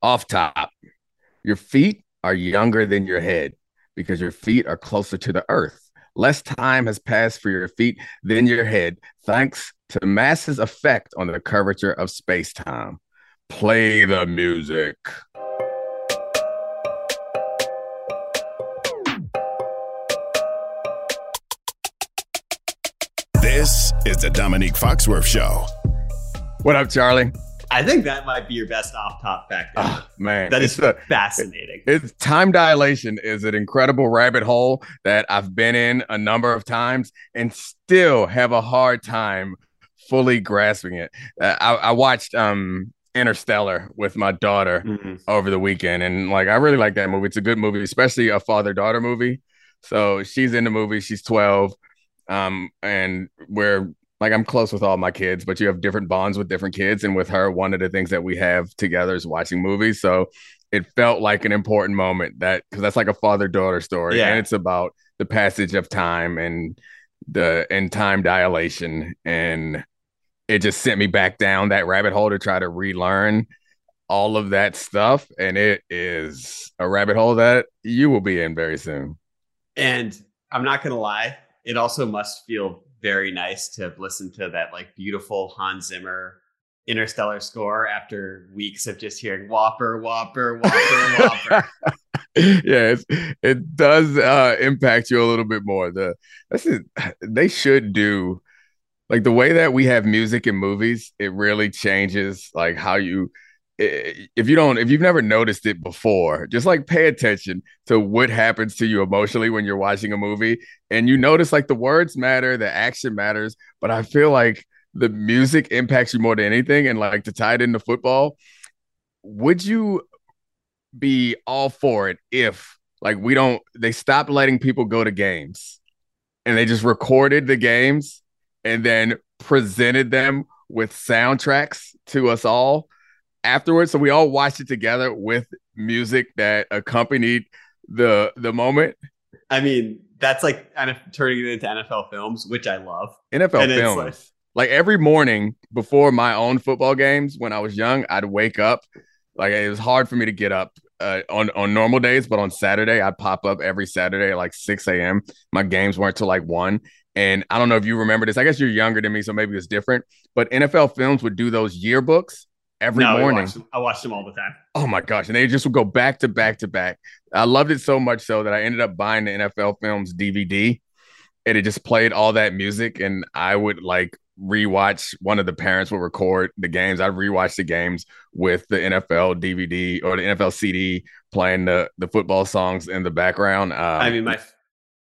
Off top, your feet are younger than your head because your feet are closer to the earth. Less time has passed for your feet than your head, thanks to mass's effect on the curvature of space time. Play the music. This is the Domonique Foxworth Show. What up, Charlie? I think that might be your best off top fact. Oh, man, that is a- fascinating. It's time dilation is an incredible rabbit hole that I've been in a number of times and still have a hard time fully grasping it. Uh, I, I watched um Interstellar with my daughter Mhm. over the weekend, and like I really like that movie. It's a good movie, especially a father daughter movie. So she's in the movie. She's twelve, um, and we're like I'm close with all my kids, but you have different bonds with different kids, and with her, one of the things that we have together is watching movies. So it felt like an important moment that because that's like a father daughter story, Yeah. and it's about the passage of time and the and time dilation and it just sent me back down that rabbit hole to try to relearn all of that stuff. And it is a rabbit hole that you will be in very soon. And I'm not gonna lie, it also must feel very nice to listen to that like beautiful Hans Zimmer interstellar score after weeks of just hearing whopper, whopper, whopper, whopper. yes, it does uh, impact you a little bit more. The this is, they should do like the way that we have music in movies. It really changes like how you. If you don't, if you've never noticed it before, just like pay attention to what happens to you emotionally when you're watching a movie, and you notice like the words matter, the action matters, but I feel like the music impacts you more than anything. And like to tie it into football, would you be all for it if like we don't they stopped letting people go to games and they just recorded the games and then presented them with soundtracks to us all afterwards so we all watched it together with music that accompanied the the moment I mean, that's like kind of turning it into NFL films, which I love. NFL And films like- like every morning before my own football games when I was young, I'd wake up. Like it was hard for me to get up uh, on on normal days, but on Saturday I'd pop up every Saturday at like six a.m. My games weren't till like one, and I don't know if you remember this. I guess you're younger than me, so maybe it's different. But NFL Films would do those yearbooks every No, I morning. watch, them, I watch them all the time. Oh my gosh. And they just would go back to back to back. I loved it so much so that I ended up buying the NFL Films DVD and it just played all that music. And I would like rewatch one of the parents would record the games. I'd rewatch the games with the NFL DVD or the NFL CD playing the, the football songs in the background. Um, I mean, my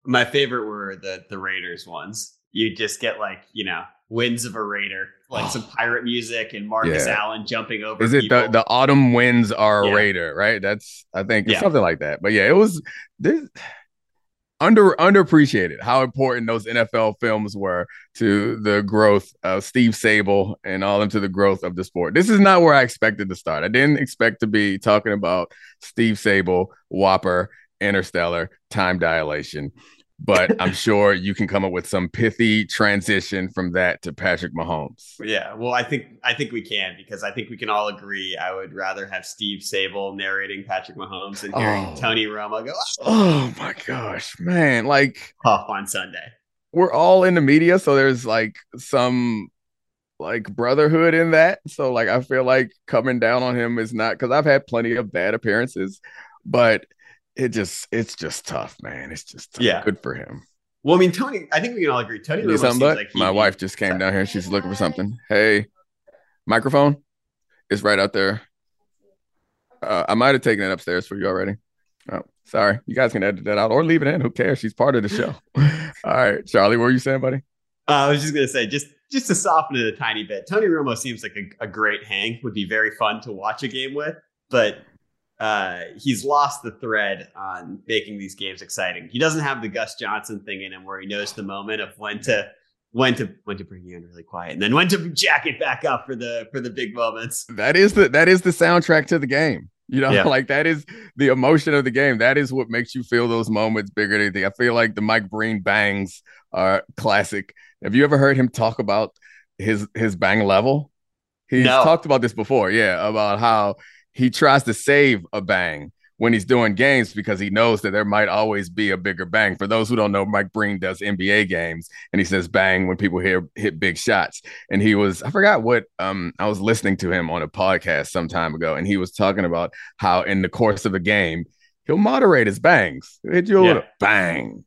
my favorite were the the Raiders ones. You just get like you know winds of a Raider, like some oh. pirate music and Marcus Yeah. Allen jumping over. is it people. the, the autumn winds are a Yeah. Raider, right? That's I think Yeah. something like that. But yeah, it was this under underappreciated how important those NFL films were to the growth of Steve Sabol and all into the growth of the sport. This is not where I expected to start. I didn't expect to be talking about Steve Sabol, Whopper, Interstellar, time dilation. But I'm sure you can come up with some pithy transition from that to Patrick Mahomes. Yeah, well, I think I think we can because I think we can all agree. I would rather have Steve Sabol narrating Patrick Mahomes and hearing Oh. Tony Romo go oh. oh my gosh, man. Like off on Sunday. we're all in the media, so there's like some like brotherhood in that. So like I feel like coming down on him is not because I've had plenty of bad appearances, but it just it's just tough, man. It's just tough. Yeah. good for him. Well, I mean, Tony. I think we can all agree. Tony Romo seems something, bud? like he- My wife just came down here. She's looking for something. Hey, microphone is right out there. Uh, I might have taken it upstairs for you already. Oh, sorry. You guys can edit that out or leave it in. Who cares? She's part of the show. All right, Charlie, what were you saying, buddy? Uh, I was just gonna say, just just to soften it a tiny bit, Tony Romo seems like a, a great hang. Would be very fun to watch a game with, but uh, he's lost the thread on making these games exciting. He doesn't have the Gus Johnson thing in him, where he knows the moment of when to when to when to bring you in really quiet, and then when to jack it back up for the for the big moments. That is the that is the soundtrack to the game. You know, Yeah. like that is the emotion of the game. That is what makes you feel those moments bigger than anything. I feel like the Mike Breen bangs are classic. Have you ever heard him talk about his his bang level? He's No. talked about this before, yeah, about how he tries to save a bang when he's doing games because he knows that there might always be a bigger bang. For those who don't know, Mike Breen does NBA games and he says bang when people hear hit big shots. And he was, I forgot what um I was listening to him on a podcast some time ago, and he was talking about how in the course of a game, he'll moderate his bangs. He'll hit you a yeah. little bang,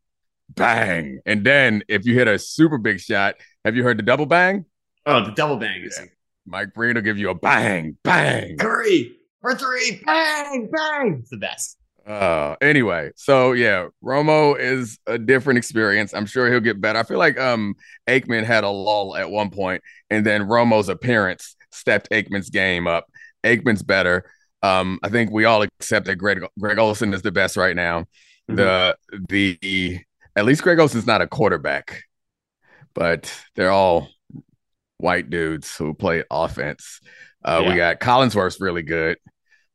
bang. And then if you hit a super big shot, have you heard the double bang? Oh, the double bang is yeah. Mike Breen will give you a bang, bang. Three for three, bang, bang. It's the best. Uh, anyway, so yeah, Romo is a different experience. I'm sure he'll get better. I feel like um Aikman had a lull at one point, and then Romo's appearance stepped Aikman's game up. Aikman's better. Um, I think we all accept that Greg Greg Olsen is the best right now. Mm-hmm. The the at least Greg Olsen's not a quarterback, but they're all white dudes who play offense. Uh, yeah. We got Collinsworth's really good.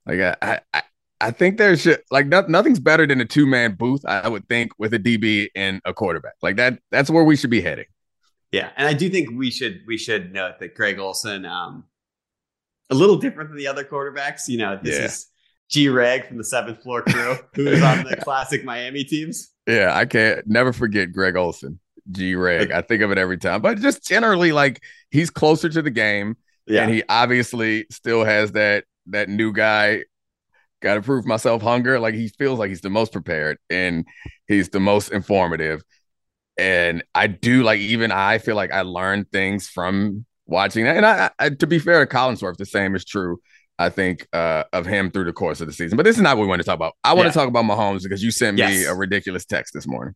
Like I, I, I think there's like no, nothing's better than a two man booth. I would think with a DB and a quarterback like that. That's where we should be heading. Yeah, and I do think we should we should note that Greg Olsen, um, a little different than the other quarterbacks. You know, this yeah. is G Reg from the seventh floor crew, who is on the classic Miami teams. Yeah, I can't never forget Greg Olsen. G Reg. I think of it every time. But just generally, like he's closer to the game. Yeah. And he obviously still has that that new guy got to prove myself hunger. Like he feels like he's the most prepared and he's the most informative. And I do like even I feel like I learned things from watching that. And I, I to be fair to Collinsworth, the same is true. I think uh, of him through the course of the season. But this is not what we want to talk about. I want yeah. to talk about Mahomes because you sent yes. me a ridiculous text this morning.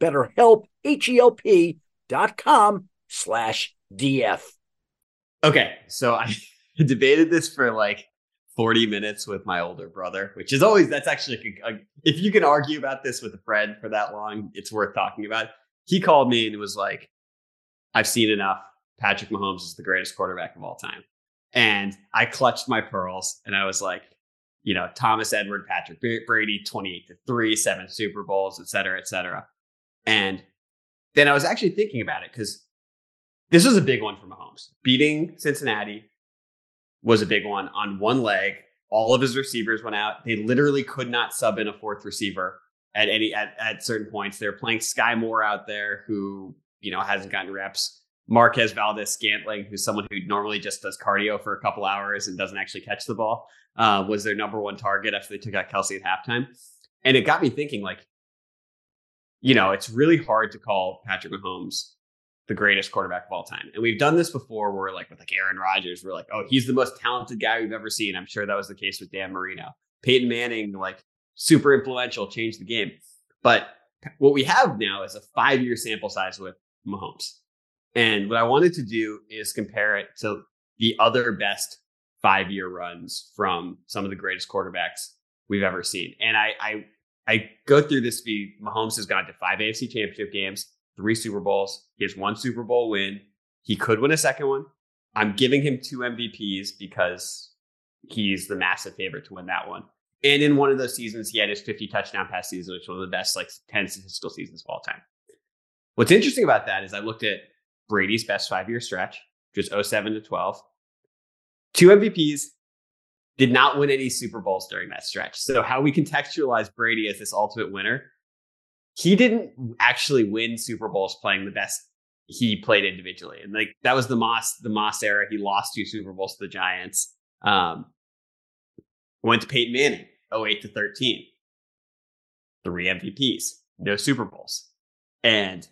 betterhelp, H-E-L-P dot com slash DF. Okay, so I debated this for like 40 minutes with my older brother, which is always, that's actually, a, a, if you can argue about this with a friend for that long, it's worth talking about. He called me and was like, I've seen enough. Patrick Mahomes is the greatest quarterback of all time. And I clutched my pearls and I was like, you know, Thomas Edward, Patrick Brady, 28 to 3, seven Super Bowls, et cetera, et cetera. And then I was actually thinking about it because this was a big one for Mahomes. Beating Cincinnati was a big one on one leg. All of his receivers went out. They literally could not sub in a fourth receiver at any at, at certain points. They're playing Skyy Moore out there who, you know, hasn't gotten reps. Marquez Valdes-Scantling, who's someone who normally just does cardio for a couple hours and doesn't actually catch the ball, uh, was their number one target after they took out Kelce at halftime. And it got me thinking, like, you know, it's really hard to call Patrick Mahomes the greatest quarterback of all time. And we've done this before where like with like Aaron Rodgers, we're like, oh, he's the most talented guy we've ever seen. I'm sure that was the case with Dan Marino. Peyton Manning, like super influential, changed the game. But what we have now is a five year sample size with Mahomes. And what I wanted to do is compare it to the other best five year runs from some of the greatest quarterbacks we've ever seen. And I, I I go through this feed. Mahomes has gone to five AFC championship games, three Super Bowls. He has one Super Bowl win. He could win a second one. I'm giving him two MVPs because he's the massive favorite to win that one. And in one of those seasons, he had his 50 touchdown pass season, which was one of the best like 10 statistical seasons of all time. What's interesting about that is I looked at Brady's best five year stretch, which oh is 07 to 12. Two MVPs, did not win any Super Bowls during that stretch. So how we contextualize Brady as this ultimate winner, he didn't actually win Super Bowls playing the best he played individually. And like that was the Moss the Moss era. He lost two Super Bowls to the Giants. Um, Went to Peyton Manning, 08 to 13. Three MVPs, no Super Bowls. And,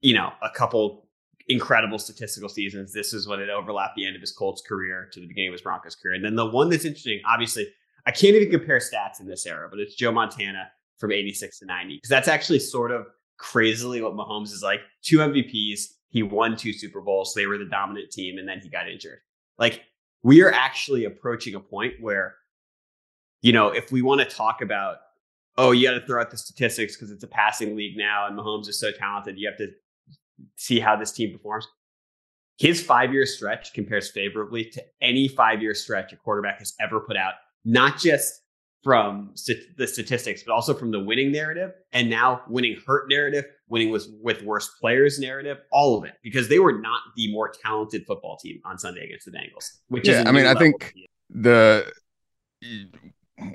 you know, a couple incredible statistical seasons. This is when it overlapped the end of his Colts career to the beginning of his Broncos career. And then the one that's interesting, obviously, I can't even compare stats in this era, but it's Joe Montana from 86 to 90. Because that's actually sort of crazily what Mahomes is like. Two MVPs, he won two Super Bowls. so They were the dominant team, and then he got injured. Like, we are actually approaching a point where, you know, if we want to talk about, oh, you got to throw out the statistics because it's a passing league now and Mahomes is so talented, you have to see how this team performs. His five year stretch compares favorably to any five year stretch a quarterback has ever put out, not just from st- the statistics, but also from the winning narrative and now winning hurt narrative, winning with, with worse players narrative, all of it, because they were not the more talented football team on Sunday against the Bengals. Which yeah, is I mean, I think the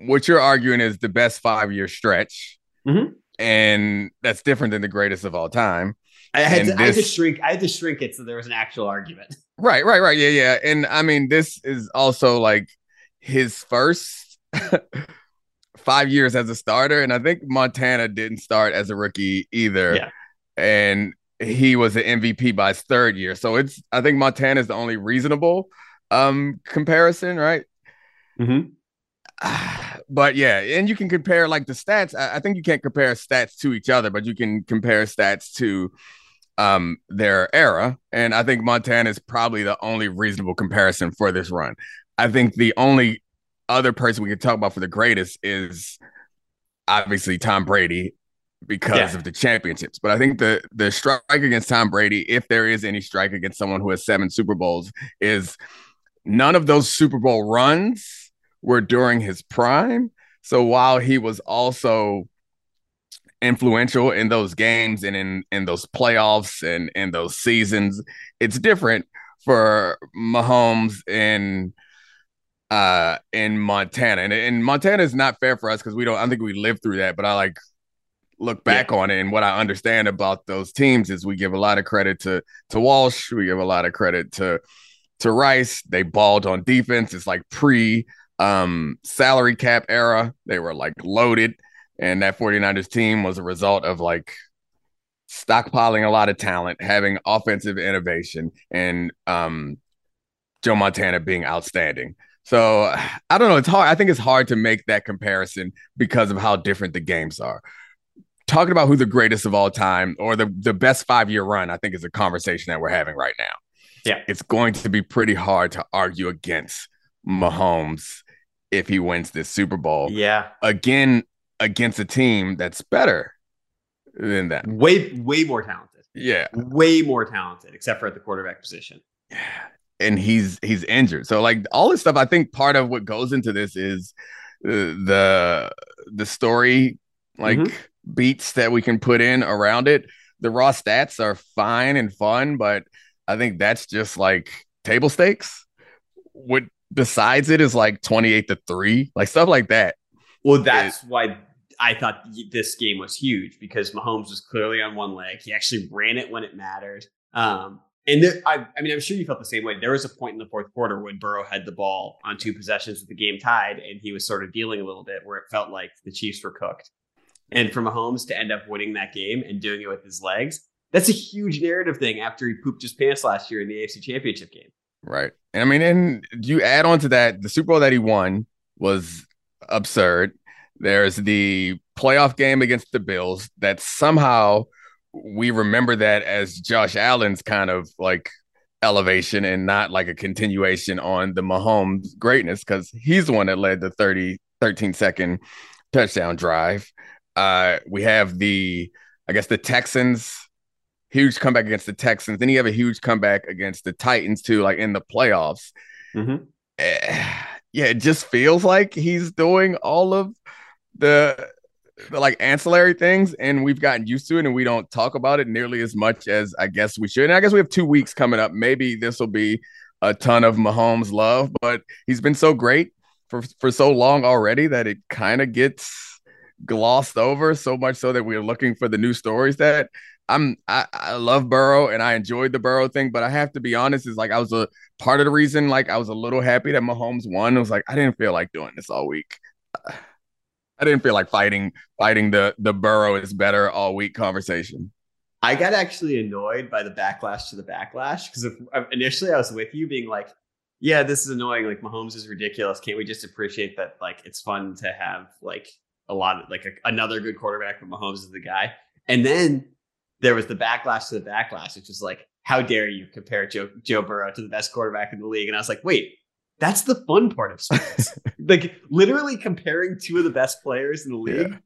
what you're arguing is the best five year stretch, mm-hmm. and that's different than the greatest of all time. I had, to, this, I had to shrink. I had to shrink it so there was an actual argument. Right, right, right. Yeah, yeah. And I mean, this is also like his first five years as a starter, and I think Montana didn't start as a rookie either. Yeah. And he was an MVP by his third year. So it's I think Montana is the only reasonable um comparison, right? Mm-hmm. But yeah, and you can compare like the stats. I, I think you can't compare stats to each other, but you can compare stats to um their era. And I think Montana is probably the only reasonable comparison for this run. I think the only other person we could talk about for the greatest is obviously Tom Brady because yeah. of the championships. But I think the the strike against Tom Brady, if there is any strike against someone who has seven Super Bowls, is none of those Super Bowl runs were during his prime. So while he was also influential in those games and in in those playoffs and in those seasons, it's different for Mahomes and uh in Montana. And, and Montana is not fair for us because we don't I think we lived through that, but I like look back yeah. on it and what I understand about those teams is we give a lot of credit to to Walsh, we give a lot of credit to to Rice. They balled on defense. It's like pre um salary cap era. They were like loaded and that 49ers team was a result of like stockpiling a lot of talent, having offensive innovation and um Joe Montana being outstanding. So I don't know. It's hard. I think it's hard to make that comparison because of how different the games are. Talking about who the greatest of all time or the, the best five year run, I think is a conversation that we're having right now. Yeah. It's going to be pretty hard to argue against Mahomes if he wins this Super Bowl. Yeah. Again, against a team that's better than that. Way, way more talented. Yeah. Way more talented, except for at the quarterback position. Yeah and he's he's injured. So like all this stuff, I think part of what goes into this is uh, the the story like mm-hmm. beats that we can put in around it. The raw stats are fine and fun, but I think that's just like table stakes. What decides it is like 28 to 3, like stuff like that. Well, that's it, why I thought this game was huge because Mahomes was clearly on one leg. He actually ran it when it mattered. Um, and there, I, I, mean, I'm sure you felt the same way. There was a point in the fourth quarter when Burrow had the ball on two possessions with the game tied, and he was sort of dealing a little bit where it felt like the Chiefs were cooked. And for Mahomes to end up winning that game and doing it with his legs, that's a huge narrative thing after he pooped his pants last year in the AFC Championship game. Right. I mean, and you add on to that, the Super Bowl that he won was absurd. There's the playoff game against the Bills that somehow – we remember that as Josh Allen's kind of like elevation and not like a continuation on the Mahomes greatness because he's the one that led the 30, 13 second touchdown drive. Uh, we have the, I guess, the Texans huge comeback against the Texans. Then you have a huge comeback against the Titans too, like in the playoffs. Mm-hmm. yeah, it just feels like he's doing all of the the like ancillary things and we've gotten used to it and we don't talk about it nearly as much as I guess we should. And I guess we have two weeks coming up. Maybe this will be a ton of Mahomes love, but he's been so great for for so long already that it kind of gets glossed over so much so that we're looking for the new stories that I'm I, I love Burrow and I enjoyed the Burrow thing, but I have to be honest, is like I was a part of the reason like I was a little happy that Mahomes won. It was like I didn't feel like doing this all week. I didn't feel like fighting fighting the the Burrow is better all week conversation. I got actually annoyed by the backlash to the backlash because uh, initially I was with you being like, yeah, this is annoying. Like Mahomes is ridiculous. Can't we just appreciate that? Like it's fun to have like a lot of like a, another good quarterback, but Mahomes is the guy. And then there was the backlash to the backlash, which was like, how dare you compare Joe Joe Burrow to the best quarterback in the league? And I was like, wait, that's the fun part of sports. like literally comparing two of the best players in the league. Yeah.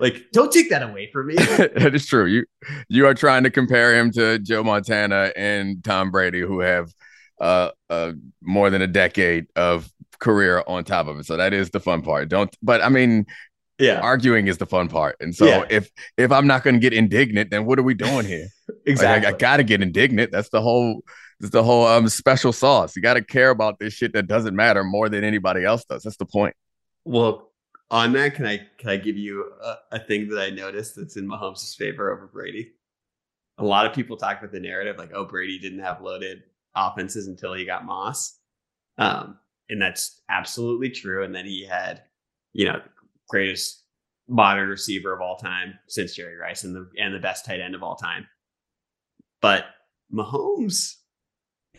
Like, don't take that away from me. that is true. You you are trying to compare him to Joe Montana and Tom Brady, who have uh, uh more than a decade of career on top of it. So that is the fun part. Don't but I mean yeah arguing is the fun part and so yeah. if if i'm not going to get indignant then what are we doing here exactly like, I, I, gotta get indignant that's the whole it's the whole um special sauce. You gotta care about this shit that doesn't matter more than anybody else does. That's the point. Well on that can i can i give you a, a thing that i noticed that's in mahomes' favor over brady? A lot of people talk about the narrative like oh brady didn't have loaded offenses until he got moss. Um and that's absolutely true and then he had you know greatest modern receiver of all time since Jerry Rice and the and the best tight end of all time. But Mahomes,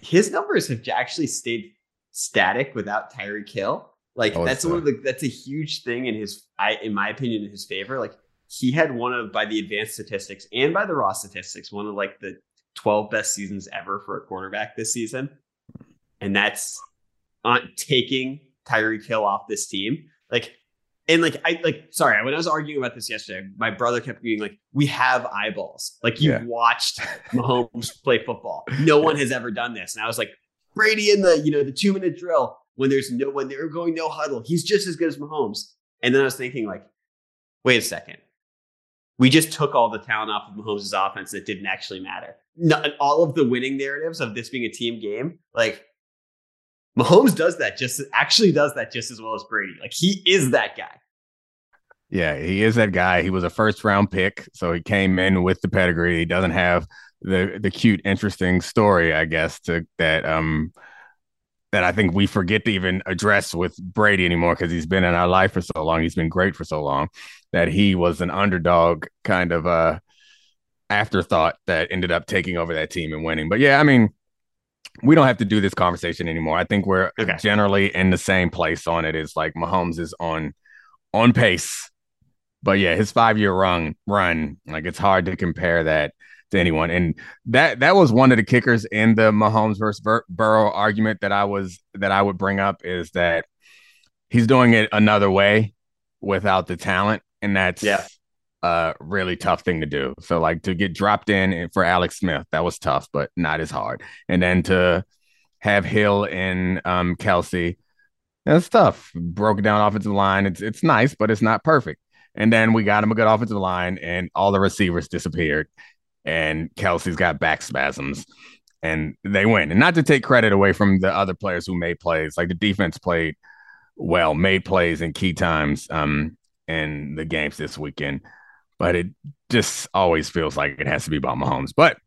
his numbers have actually stayed static without Tyreek Hill. Like oh, that's one of the that's a huge thing in his I in my opinion in his favor. Like he had one of by the advanced statistics and by the raw statistics, one of like the 12 best seasons ever for a quarterback this season. And that's on taking Tyreek Hill off this team. Like and like I like sorry, when I was arguing about this yesterday, my brother kept being like, "We have eyeballs. Like you yeah. watched Mahomes play football. No one has ever done this." And I was like, Brady in the you know the two minute drill when there's no when they're going no huddle, he's just as good as Mahomes. And then I was thinking like, wait a second, we just took all the talent off of Mahomes' offense that didn't actually matter. Not, all of the winning narratives of this being a team game, like Mahomes does that just actually does that just as well as Brady. Like he is that guy. Yeah, he is that guy. He was a first round pick, so he came in with the pedigree. He doesn't have the the cute, interesting story, I guess, to that um that I think we forget to even address with Brady anymore because he's been in our life for so long. He's been great for so long that he was an underdog kind of uh afterthought that ended up taking over that team and winning. But yeah, I mean, we don't have to do this conversation anymore. I think we're okay. generally in the same place on it. Is like Mahomes is on on pace, but yeah, his five year run run like it's hard to compare that to anyone. And that that was one of the kickers in the Mahomes versus Bur- Burrow argument that I was that I would bring up is that he's doing it another way without the talent, and that's yeah a really tough thing to do. So like to get dropped in for Alex Smith, that was tough, but not as hard. And then to have Hill and um, Kelce, that's tough. Broken down offensive line. It's it's nice, but it's not perfect. And then we got him a good offensive line, and all the receivers disappeared. And Kelce's got back spasms, and they win. And not to take credit away from the other players who made plays, like the defense played well, made plays in key times um, in the games this weekend but it just always feels like it has to be about Mahomes. But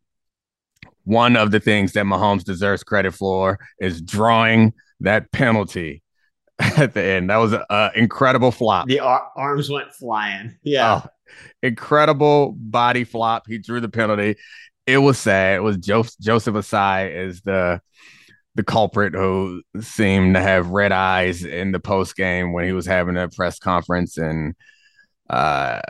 one of the things that Mahomes deserves credit for is drawing that penalty at the end. That was an incredible flop. The ar- arms went flying. Yeah. Oh, incredible body flop. He drew the penalty. It was sad. It was jo- Joseph Ossai is the the culprit who seemed to have red eyes in the post game when he was having a press conference and uh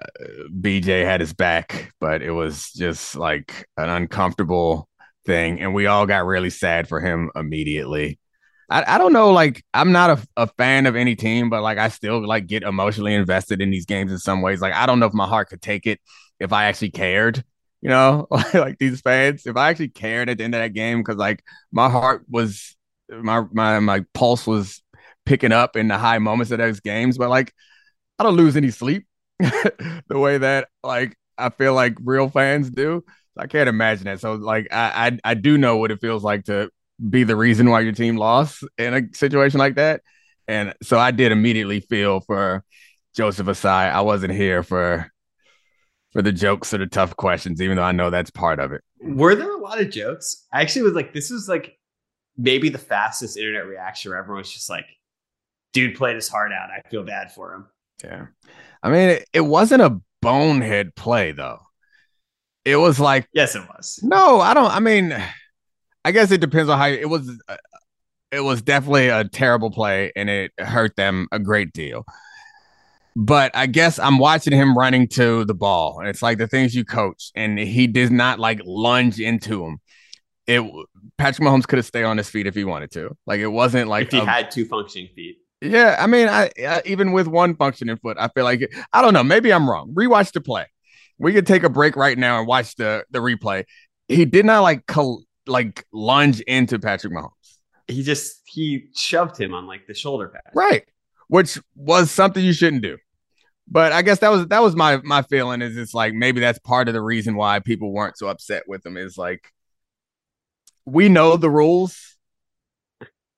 BJ had his back, but it was just like an uncomfortable thing. And we all got really sad for him immediately. I, I don't know, like I'm not a, a fan of any team, but like I still like get emotionally invested in these games in some ways. Like I don't know if my heart could take it if I actually cared, you know, like these fans. If I actually cared at the end of that game, because like my heart was my my my pulse was picking up in the high moments of those games, but like I don't lose any sleep the way that like I feel like real fans do. I can't imagine that. So like I, I I do know what it feels like to be the reason why your team lost in a situation like that. And so I did immediately feel for Joseph Ossai. I wasn't here for for the jokes or the tough questions, even though I know that's part of it. Were there a lot of jokes? I actually was like, this was like maybe the fastest internet reaction where everyone was just like, dude played his heart out. I feel bad for him. Yeah. I mean, it, it wasn't a bonehead play, though. It was like, yes, it was. No, I don't. I mean, I guess it depends on how it was. Uh, it was definitely a terrible play and it hurt them a great deal. But I guess I'm watching him running to the ball, and it's like the things you coach, and he does not like lunge into him. It Patrick Mahomes could have stayed on his feet if he wanted to. Like it wasn't like if he a, had two functioning feet. Yeah, I mean, I, I even with one functioning foot, I feel like I don't know. Maybe I'm wrong. Rewatch the play. We could take a break right now and watch the the replay. He did not like col- like lunge into Patrick Mahomes. He just he shoved him on like the shoulder pad. Right. Which was something you shouldn't do. But I guess that was that was my my feeling is it's like maybe that's part of the reason why people weren't so upset with him is like we know the rules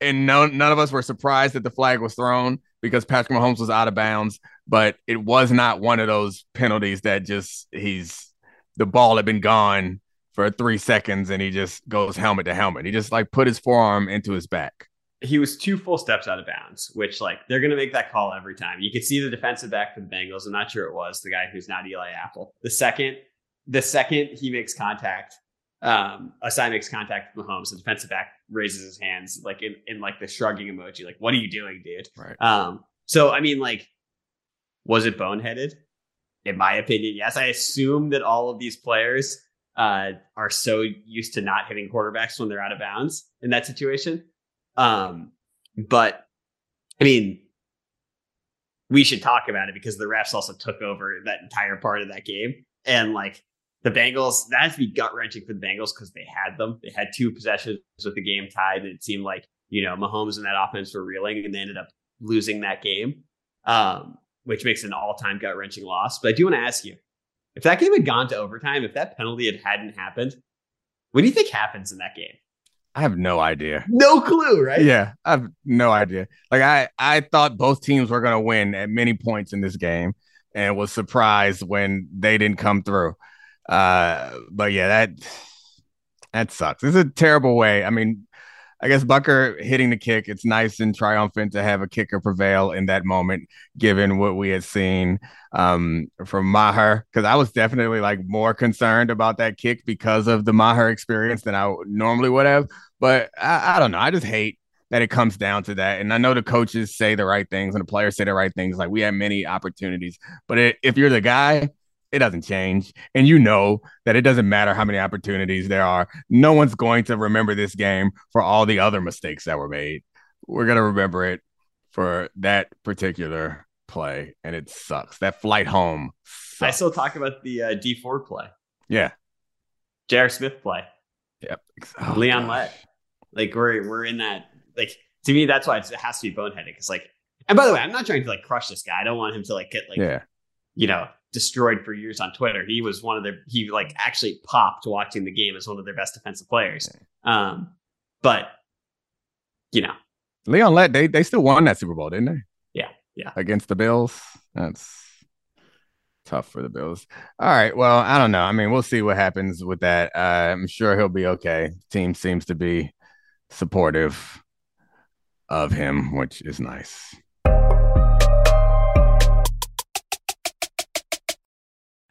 and no, none of us were surprised that the flag was thrown because Patrick Mahomes was out of bounds, but it was not one of those penalties that just he's the ball had been gone for three seconds and he just goes helmet to helmet. He just like put his forearm into his back. He was two full steps out of bounds, which like they're gonna make that call every time. You could see the defensive back for the Bengals. I'm not sure it was the guy who's not Eli Apple. The second, the second he makes contact, um, Ossai makes contact with Mahomes, the defensive back raises his hands like in, in like the shrugging emoji, like, what are you doing, dude? Right. Um, so I mean, like, was it boneheaded? In my opinion, yes. I assume that all of these players uh, are so used to not hitting quarterbacks when they're out of bounds in that situation. Um, but I mean, we should talk about it because the refs also took over that entire part of that game. And like the Bengals, that has to be gut wrenching for the Bengals because they had them. They had two possessions with the game tied, and it seemed like, you know, Mahomes and that offense were reeling and they ended up losing that game, um, which makes an all time gut wrenching loss. But I do want to ask you if that game had gone to overtime, if that penalty had hadn't happened, what do you think happens in that game? I have no idea. No clue, right? Yeah, I have no idea. Like I, I thought both teams were going to win at many points in this game, and was surprised when they didn't come through. Uh, but yeah, that that sucks. It's a terrible way. I mean, I guess Butker hitting the kick, it's nice and triumphant to have a kicker prevail in that moment, given what we had seen um, from Maher. Because I was definitely like more concerned about that kick because of the Maher experience than I normally would have. But I, I don't know. I just hate that it comes down to that. And I know the coaches say the right things and the players say the right things. Like we had many opportunities, but it, if you're the guy it doesn't change. And you know that it doesn't matter how many opportunities there are. No one's going to remember this game for all the other mistakes that were made. We're going to remember it for that particular play. And it sucks. That flight home. Sucks. I still talk about the uh, Dee Ford play. Yeah. J.R. Smith play. Yep. Oh, Leon Lett. Like we're, we're in that, like, to me, that's why it has to be boneheaded. Cause like, and by the way, I'm not trying to like crush this guy. I don't want him to like get like, yeah. you know, destroyed for years on Twitter. He was one of the he like actually popped watching the game as one of their best defensive players. Um, but you know, Leon Lett they they still won that Super Bowl, didn't they? Yeah, yeah, against the Bills. That's tough for the Bills. All right, well, I don't know. I mean, we'll see what happens with that. Uh, I'm sure he'll be okay. Team seems to be supportive of him, which is nice.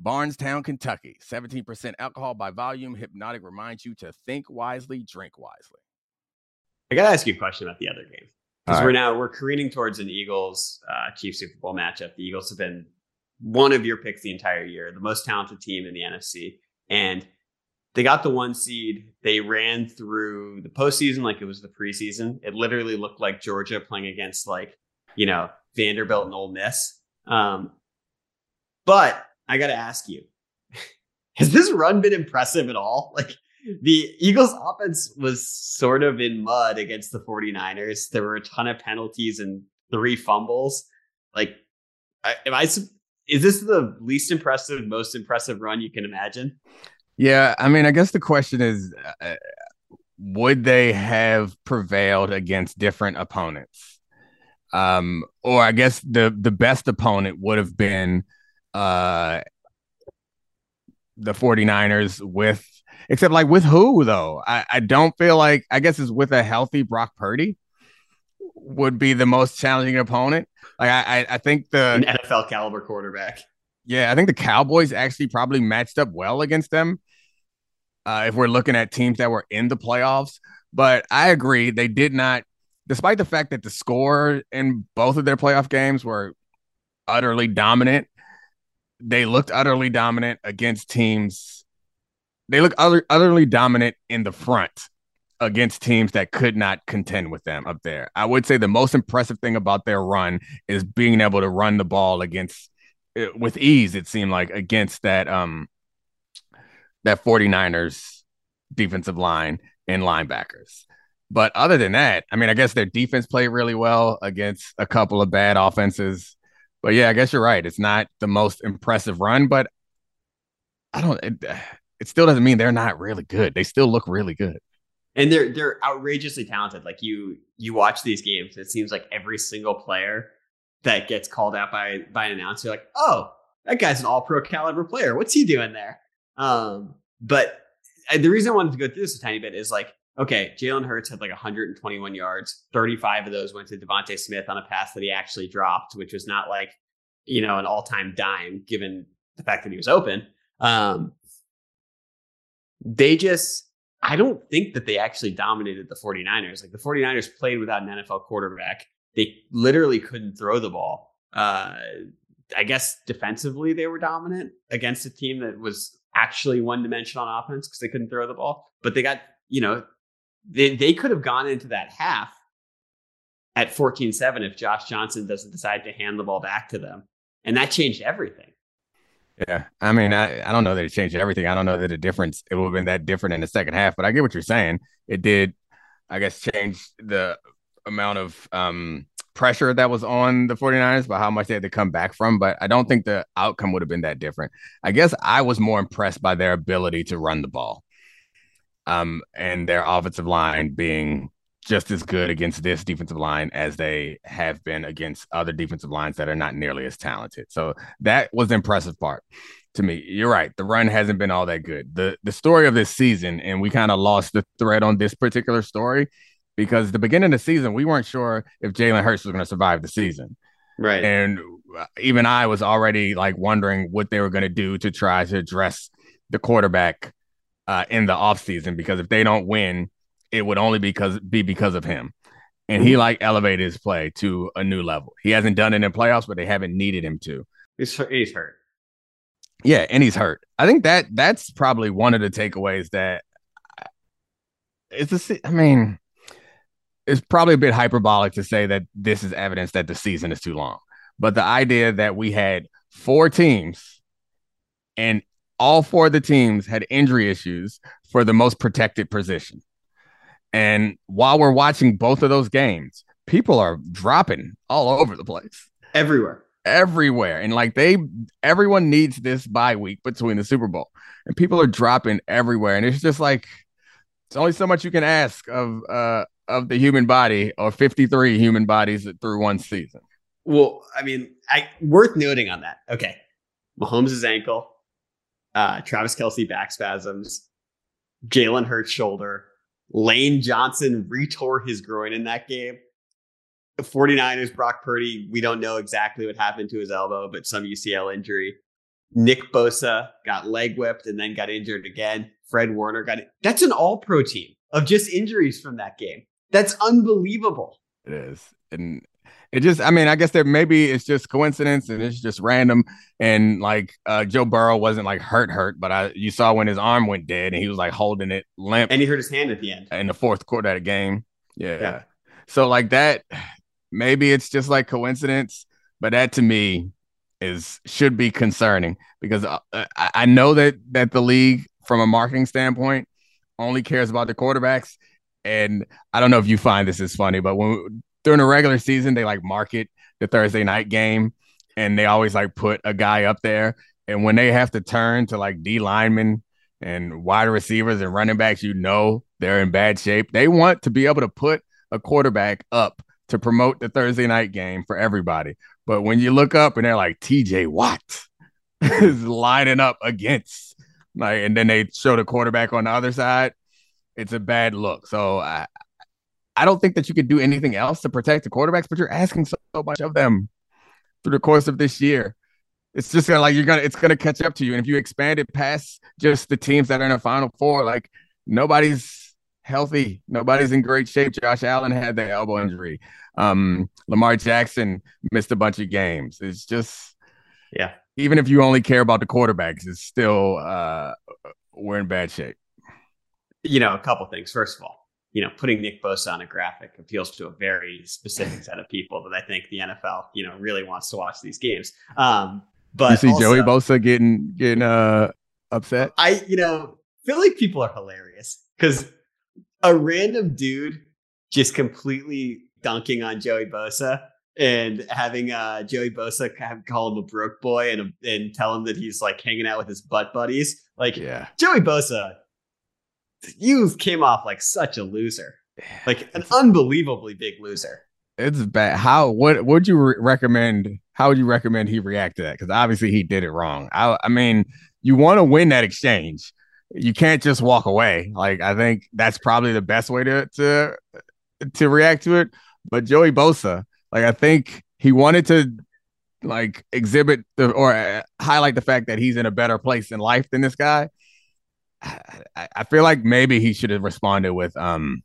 Bardstown, Kentucky. 17% alcohol by volume. Hypnotic reminds you to think wisely, drink wisely. I got to ask you a question about the other game. Because right. we're now we're careening towards an Eagles uh, Chief Super Bowl matchup. The Eagles have been one of your picks the entire year, the most talented team in the NFC. And they got the one seed. They ran through the postseason like it was the preseason. It literally looked like Georgia playing against like, you know, Vanderbilt and Ole Miss. Um, but I got to ask you has this run been impressive at all? Like the Eagles offense was sort of in mud against the 49ers. There were a ton of penalties and three fumbles. Like, am I, is this the least impressive, most impressive run you can imagine? Yeah. I mean, I guess the question is uh, would they have prevailed against different opponents? Um, or I guess the the best opponent would have been uh the 49ers with except like with who though? I, I don't feel like I guess it's with a healthy Brock Purdy would be the most challenging opponent. Like I I, think the An NFL caliber quarterback. Yeah, I think the Cowboys actually probably matched up well against them. Uh, if we're looking at teams that were in the playoffs, but I agree they did not, despite the fact that the score in both of their playoff games were utterly dominant they looked utterly dominant against teams. They look utter, utterly dominant in the front against teams that could not contend with them up there. I would say the most impressive thing about their run is being able to run the ball against eh, with ease it seemed like against that um that 49ers defensive line and linebackers. But other than that, I mean, I guess their defense played really well against a couple of bad offenses. But yeah, I guess you're right. It's not the most impressive run, but I don't. It, it still doesn't mean they're not really good. They still look really good, and they're they're outrageously talented. Like you you watch these games, it seems like every single player that gets called out by by an announcer, like, oh, that guy's an all pro caliber player. What's he doing there? Um, but the reason I wanted to go through this a tiny bit is like okay, Jalen Hurts had like 121 yards. 35 of those went to DeVonta Smith on a pass that he actually dropped, which was not like, you know, an all time dime given the fact that he was open. Um, they just, I don't think that they actually dominated the 49ers. Like the 49ers played without an NFL quarterback. They literally couldn't throw the ball. Uh, I guess defensively they were dominant against a team that was actually one dimension on offense because they couldn't throw the ball. But they got, you know, they, they could have gone into that half at 14-7 if Josh Johnson doesn't decide to hand the ball back to them. And that changed everything. Yeah. I mean, I, I don't know that it changed everything. I don't know that the difference it would have been that different in the second half, but I get what you're saying. It did, I guess, change the amount of um, pressure that was on the 49ers by how much they had to come back from. But I don't think the outcome would have been that different. I guess I was more impressed by their ability to run the ball um, and their offensive line being just as good against this defensive line as they have been against other defensive lines that are not nearly as talented. So that was the impressive part to me. You're right. The run hasn't been all that good. The the story of this season, and we kind of lost the thread on this particular story because the beginning of the season, we weren't sure if Jalen Hurts was going to survive the season. Right. And even I was already like wondering what they were going to do to try to address the quarterback uh, in the offseason because if they don't win, it would only because be because of him. And he like elevated his play to a new level. He hasn't done it in playoffs, but they haven't needed him to. He's he's hurt. Yeah, and he's hurt. I think that that's probably one of the takeaways that it's a. I mean, it's probably a bit hyperbolic to say that this is evidence that the season is too long. But the idea that we had four teams and all four of the teams had injury issues for the most protected position. And while we're watching both of those games, people are dropping all over the place. Everywhere. Everywhere. And like they everyone needs this bye week between the Super Bowl. And people are dropping everywhere. And it's just like it's only so much you can ask of uh of the human body or 53 human bodies through one season. Well, I mean, I worth noting on that. Okay. Mahomes' ankle, uh, Travis Kelce back spasms, Jalen Hurts shoulder, Lane Johnson retore his groin in that game. The 49ers, Brock Purdy, we don't know exactly what happened to his elbow, but some UCL injury. Nick Bosa got leg whipped and then got injured again. Fred Warner got it. That's an all pro team of just injuries from that game. That's unbelievable. It is. And it just i mean i guess that maybe it's just coincidence and it's just random and like uh, joe burrow wasn't like hurt hurt but i you saw when his arm went dead and he was like holding it limp and he hurt his hand at the end. in the fourth quarter of the game. Yeah. yeah. So like that maybe it's just like coincidence but that to me is should be concerning because uh, I, I know that that the league from a marketing standpoint only cares about the quarterbacks. And I don't know if you find this is funny but when during the regular season they like market the Thursday night game and they always like put a guy up there and when they have to turn to like D linemen and wide receivers and running backs you know they're in bad shape they want to be able to put a quarterback up to promote the Thursday night game for everybody. But when you look up and they're like TJ Watt is lining up against like, and then they show the quarterback on the other side, it's a bad look. So I, I don't think that you could do anything else to protect the quarterbacks, but you're asking so much of them through the course of this year. It's just gonna like you're gonna it's gonna catch up to you. And if you expand it past just the teams that are in the final four, like nobody's healthy. Nobody's in great shape. Josh Allen had the elbow injury. Um, Lamar Jackson missed a bunch of games. It's just, yeah. Even if you only care about the quarterbacks, it's still uh, we're in bad shape. You know, a couple things. First of all, you know, putting Nick Bosa on a graphic appeals to a very specific set of people that I think the NFL, you know, really wants to watch these games. Um, but you see also, Joey Bosa getting getting uh upset. I, you know, feel like people are hilarious because a random dude just completely dunking on Joey Bosa and having uh, Joey Bosa call him a broke boy and and tell him that he's like hanging out with his butt buddies. Like, yeah. Joey Bosa, you came off like such a loser, like an unbelievably big loser. It's bad. How what would you re- recommend? How would you recommend he react to that? Because obviously he did it wrong. I, I mean, you want to win that exchange you can't just walk away. Like I think that's probably the best way to to to react to it. But Joey Bosa, like I think he wanted to like exhibit the or uh, highlight the fact that he's in a better place in life than this guy. I, I feel like maybe he should have responded with, um,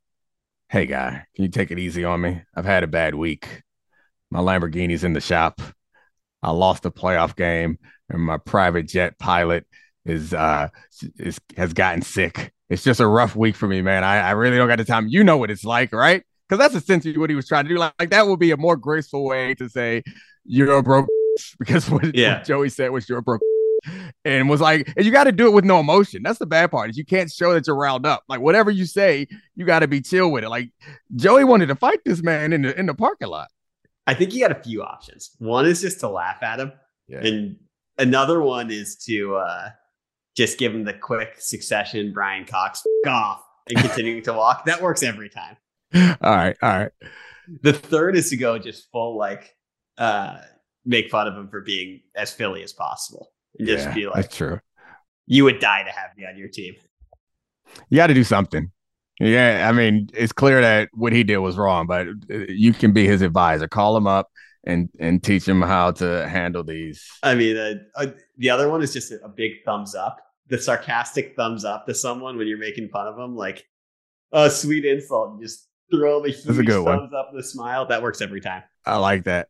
"Hey guy, can you take it easy on me? I've had a bad week. My Lamborghini's in the shop. I lost a playoff game, and my private jet pilot is uh is has gotten sick. It's just a rough week for me, man. I, I really don't got the time. You know what it's like, right? Because that's essentially what he was trying to do. Like, like, that would be a more graceful way to say you're a broke because what, yeah. what Joey said was you're a broke and was like, and you got to do it with no emotion. That's the bad part is you can't show that you're riled up. Like whatever you say, you got to be chill with it. Like Joey wanted to fight this man in the in the parking lot. I think he had a few options. One is just to laugh at him, yeah. and another one is to uh just give him the quick succession Brian Cox off and continuing to walk. That works every time. All right, all right. The third is to go just full like uh make fun of him for being as Philly as possible. And just yeah, be like that's true. You would die to have me on your team. You got to do something. Yeah, I mean, it's clear that what he did was wrong, but uh, you can be his advisor. Call him up and and teach him how to handle these. I mean, uh, uh, the other one is just a big thumbs up the sarcastic thumbs up to someone when you're making fun of them, like a sweet insult, and just throw them a huge a thumbs one. up and a smile. That works every time. I like that.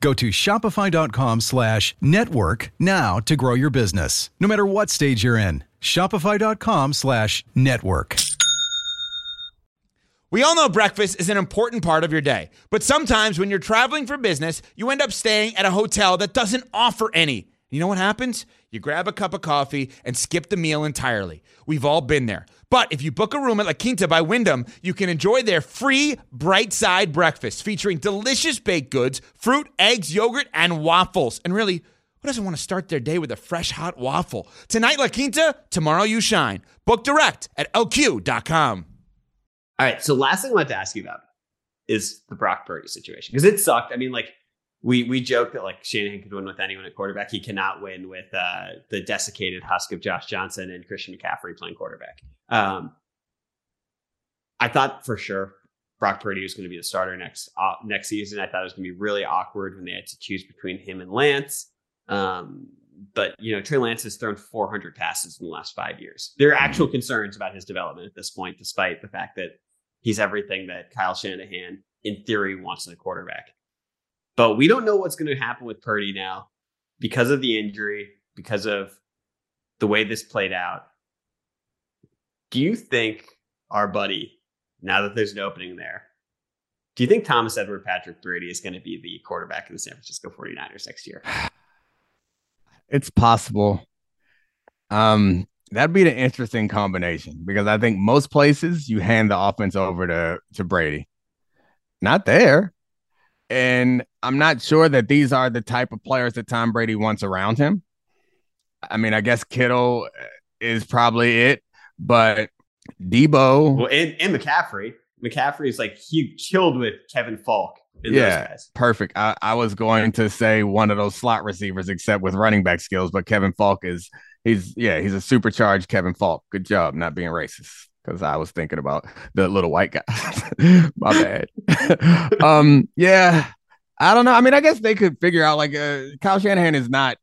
Go to shopify.com slash network now to grow your business, no matter what stage you're in. Shopify.com slash network. We all know breakfast is an important part of your day, but sometimes when you're traveling for business, you end up staying at a hotel that doesn't offer any. You know what happens? You grab a cup of coffee and skip the meal entirely. We've all been there. But if you book a room at La Quinta by Wyndham, you can enjoy their free bright side breakfast featuring delicious baked goods, fruit, eggs, yogurt, and waffles. And really, who doesn't want to start their day with a fresh hot waffle? Tonight, La Quinta, tomorrow, you shine. Book direct at lq.com. All right. So last thing I wanted to ask you about is the Brock Purdy situation because it sucked. I mean, like we we joke that like Shanahan could win with anyone at quarterback. He cannot win with uh, the desiccated husk of Josh Johnson and Christian McCaffrey playing quarterback. Um, I thought for sure Brock Purdy was going to be the starter next uh, next season. I thought it was going to be really awkward when they had to choose between him and Lance. Um, but you know, Trey Lance has thrown 400 passes in the last five years. There are actual concerns about his development at this point, despite the fact that he's everything that Kyle Shanahan, in theory, wants in a quarterback. But we don't know what's going to happen with Purdy now because of the injury, because of the way this played out. Do you think our buddy, now that there's an opening there, do you think Thomas Edward Patrick Brady is going to be the quarterback of the San Francisco 49ers next year? It's possible. Um, that'd be an interesting combination because I think most places you hand the offense over to to Brady. Not there. And I'm not sure that these are the type of players that Tom Brady wants around him. I mean, I guess Kittle uh, is probably it, but Deebo. Well, and, and McCaffrey. McCaffrey is like he killed with Kevin Faulk. Yeah, perfect. I, I was going to say one of those slot receivers, except with running back skills, but Kevin Faulk is he's yeah, he's a supercharged Kevin Faulk. Good job not being racist. Because I was thinking about the little white guy. My bad. um, yeah. I don't know. I mean, I guess they could figure out like uh, Kyle Shanahan is not,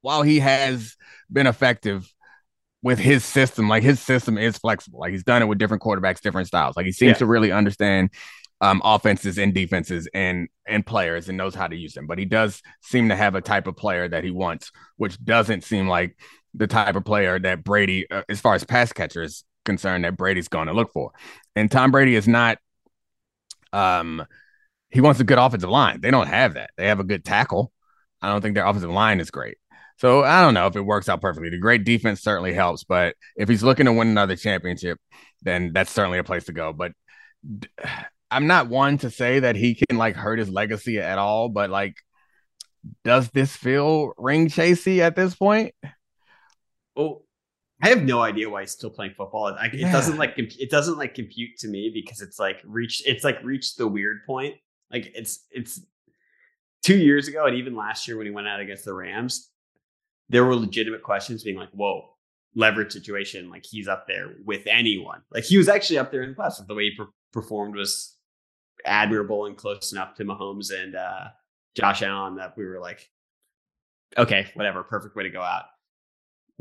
while he has been effective with his system, like his system is flexible. Like he's done it with different quarterbacks, different styles. Like he seems yeah. to really understand um, offenses and defenses and and players and knows how to use them. But he does seem to have a type of player that he wants, which doesn't seem like the type of player that Brady, uh, as far as pass catchers concerned, that Brady's going to look for. And Tom Brady is not. Um, he wants a good offensive line. They don't have that. They have a good tackle. I don't think their offensive line is great. So I don't know if it works out perfectly. The great defense certainly helps, but if he's looking to win another championship, then that's certainly a place to go. But I'm not one to say that he can like hurt his legacy at all, but like, does this feel ring chasey at this point? Oh, I have no idea why he's still playing football. it yeah. doesn't like it doesn't like compute to me because it's like reached it's like reached the weird point. Like it's it's two years ago and even last year when he went out against the Rams, there were legitimate questions being like, "Whoa, leverage situation." Like he's up there with anyone. Like he was actually up there in the class. The way he per- performed was admirable and close enough to Mahomes and uh, Josh Allen that we were like, "Okay, whatever, perfect way to go out."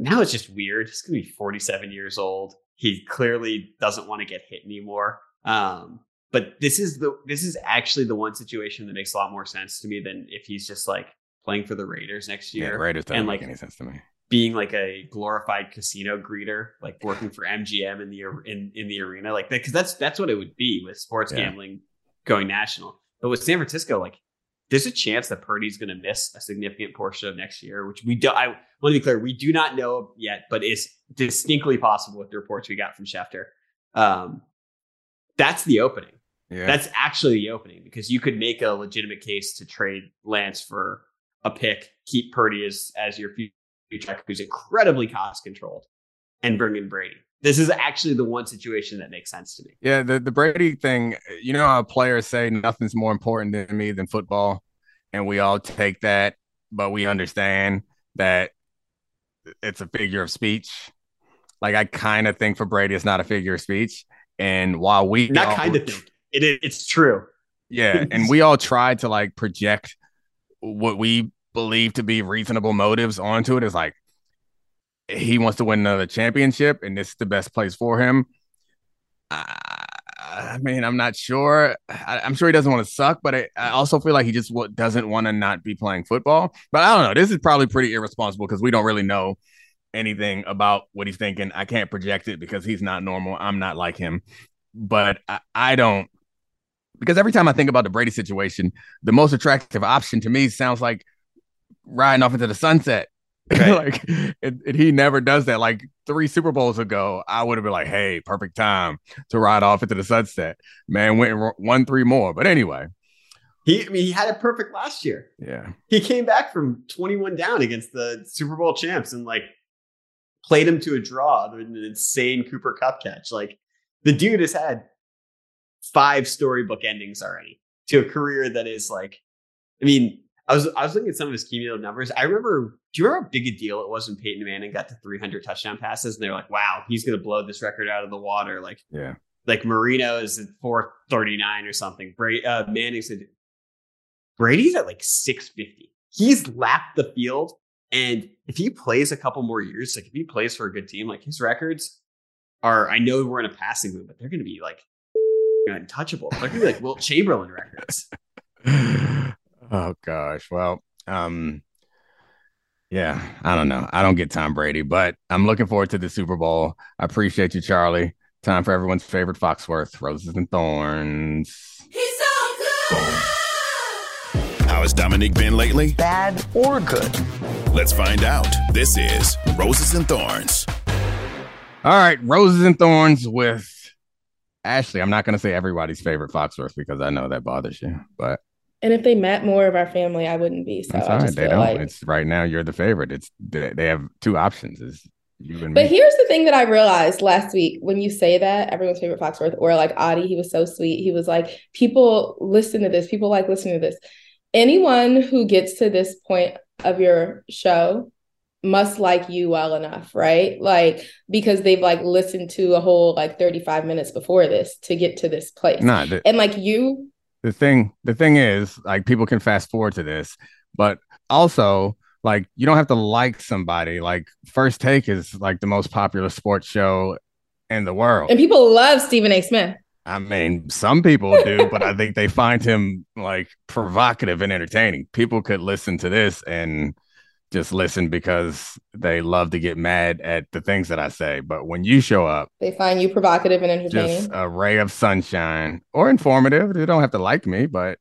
Now it's just weird. He's going to be 47 years old. He clearly doesn't want to get hit anymore. Um, but this is the this is actually the one situation that makes a lot more sense to me than if he's just like playing for the Raiders next year. Yeah, Raiders don't and make any sense to me. Being like a glorified casino greeter, like working for MGM in the in in the arena, like that, because that's that's what it would be with sports yeah. gambling going national. But with San Francisco, like there's a chance that Purdy's going to miss a significant portion of next year, which we don't. I want to be clear, we do not know yet, but it's distinctly possible with the reports we got from Schefter. Um, that's the opening. Yeah. That's actually the opening because you could make a legitimate case to trade Lance for a pick, keep Purdy as as your future who's incredibly cost controlled, and bring in Brady. This is actually the one situation that makes sense to me. Yeah, the, the Brady thing, you know how players say nothing's more important to me than football. And we all take that, but we understand that it's a figure of speech. Like I kind of think for Brady, it's not a figure of speech. And while we not kind of think it, it's true. Yeah. and we all try to like project what we believe to be reasonable motives onto it is like he wants to win another championship and this is the best place for him. I, I mean, I'm not sure. I, am sure he doesn't want to suck, but I, I also feel like he just w- doesn't want to not be playing football. But I don't know. This is probably pretty irresponsible because we don't really know anything about what he's thinking. I can't project it because he's not normal. I'm not like him. But I, I don't because every time I think about the Brady situation, the most attractive option to me sounds like riding off into the sunset. Right. like it, it, he never does that. Like three Super Bowls ago, I would have been like, "Hey, perfect time to ride off into the sunset." Man went and won three more, but anyway, he I mean he had it perfect last year. Yeah, he came back from twenty one down against the Super Bowl champs and like played him to a draw. With an insane Cooper Kupp catch. Like the dude has had five storybook endings already to a career that is like, I mean, I was I was looking at some of his cumulative numbers. I remember, do you remember how big a deal it was when Peyton Manning got to 300 touchdown passes? And they're like, "Wow, he's going to blow this record out of the water." Like, yeah, Like Marino is at 439 or something. Brady, uh, Manning's at Brady's at like 650. He's lapped the field. And if he plays a couple more years, like if he plays for a good team, like his records are, I know we're in a passing move, but they're going to be like untouchable. They're going to be like Wilt Chamberlain records. oh gosh. Well, um, yeah, I don't know. I don't get Tom Brady, but I'm looking forward to the Super Bowl. I appreciate you, Charlie. Time for everyone's favorite Foxworth, Roses and Thorns. He's so good. How has Domonique been lately? Bad or good? Let's find out. This is Roses and Thorns. All right, Roses and Thorns with Ashley. I'm not going to say everybody's favorite Foxworth because I know that bothers you, but and if they met more of our family, I wouldn't be. So that's all right. They don't. Like... It's right now. You're the favorite. It's they have two options. Is you and but me. here's the thing that I realized last week when you say that everyone's favorite Foxworth or like Adi, he was so sweet. He was like, people listen to this. People like listening to this. Anyone who gets to this point of your show must like you well enough, right? Like because they've like listened to a whole like 35 minutes before this to get to this place. Nah, the- and like you the thing the thing is like people can fast forward to this but also like you don't have to like somebody. Like first take is like the most popular sports show in the world. And people love stephen a. Smith. I mean some people do but i think they find him like provocative and entertaining. People could listen to this and just listen because they love to get mad at the things that I say. But when you show up, they find you provocative and entertaining. Just a ray of sunshine or informative. They don't have to like me, but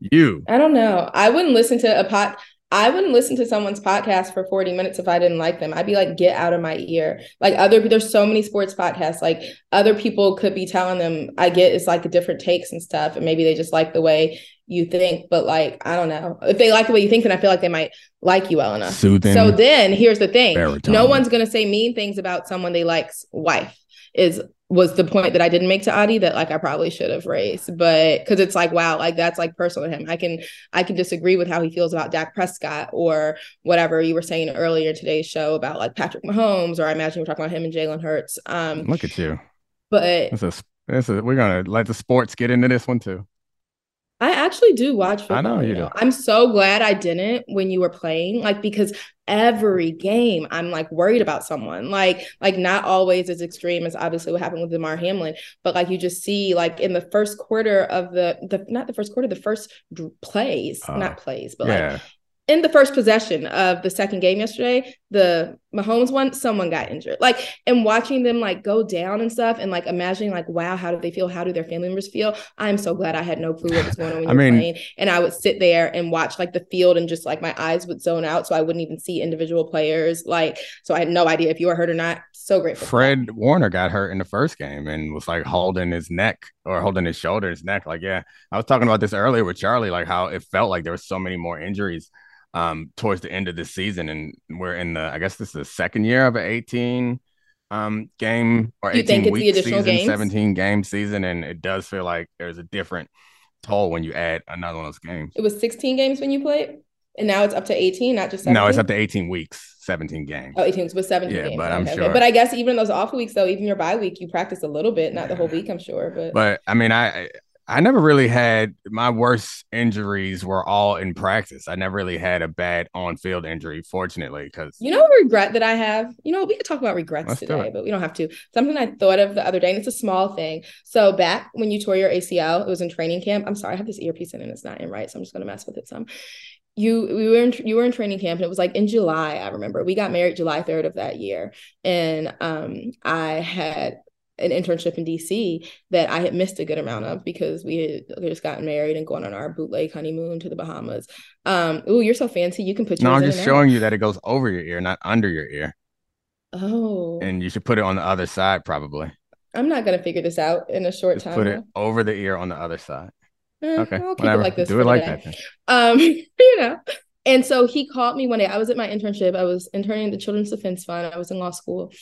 you. I don't know. I wouldn't listen to a pot. I wouldn't listen to someone's podcast for 40 minutes if I didn't like them. I'd be like, get out of my ear. Like other there's so many sports podcasts. Like other people could be telling them, I get it's like different takes and stuff. And maybe they just like the way you think, but like, I don't know. If they like the way you think, then I feel like they might like you well enough. Soothing, so then here's the thing. Baritone. No one's gonna say mean things about someone they like's wife is was the point that I didn't make to Adi that like I probably should have raised, but because it's like wow, like that's like personal to him. I can I can disagree with how he feels about Dak Prescott or whatever you were saying earlier in today's show about like Patrick Mahomes, or I imagine we're talking about him and Jalen Hurts. Um, look at you, but this is this is we're gonna let the sports get into this one too. I actually do watch football. I know you, do. I'm so glad I didn't when you were playing, like because every game I'm like worried about someone. Like, like not always as extreme as obviously what happened with Damar Hamlin, but like you just see like in the first quarter of the the not the first quarter, the first plays, uh, not plays, but yeah. like in the first possession of the second game yesterday, the Mahomes one, someone got injured. Like, and watching them like go down and stuff, and like imagining like, wow, how do they feel? How do their family members feel? I'm so glad I had no clue what was going on when I mean, playing, and I would sit there and watch like the field, and just like my eyes would zone out, so I wouldn't even see individual players. Like, so I had no idea if you were hurt or not. So grateful. Fred Warner got hurt in the first game and was like holding his neck or holding his shoulder, his neck. Like, yeah, I was talking about this earlier with Charlie, like how it felt like there was so many more injuries um, towards the end of the season, and we're in the I guess this is the second year of an 18 um, game or 18 week season, games? 17 game season, and it does feel like there's a different toll when you add another one of those games. It was 16 games when you played, and now it's up to 18, not just 17? no, it's up to 18 weeks, 17 games. Oh, 18 weeks, with 17 yeah, games. but I'm okay, sure. Okay. But I guess even those off weeks, though, even your bye week, you practice a little bit, not the whole week, I'm sure. But but I mean, I I never really had my worst injuries were all in practice. I never really had a bad on field injury, fortunately, because you know regret that I have. You know, we could talk about regrets today, but we don't have to. Something I thought of the other day, and it's a small thing. So back when you tore your ACL, it was in training camp. I'm sorry, I have this earpiece in and it's not in right, so I'm just gonna mess with it some. You we were in you were in training camp and it was like in July. I remember we got married July 3rd of that year, and um I had an internship in DC that I had missed a good amount of because we had just gotten married and going on our bootleg honeymoon to the Bahamas. Um, oh, you're so fancy. You can put No, I'm just showing you that it goes over your ear, not under your ear. Oh. And you should put it on the other side, probably. I'm not gonna figure this out in a short just time. Put it over the ear on the other side. Eh, okay. I'll keep whatever. it like this. Do it like that. Then. Um, you know. And so he called me one day. I was at my internship. I was interning at the Children's Defense Fund. I was in law school.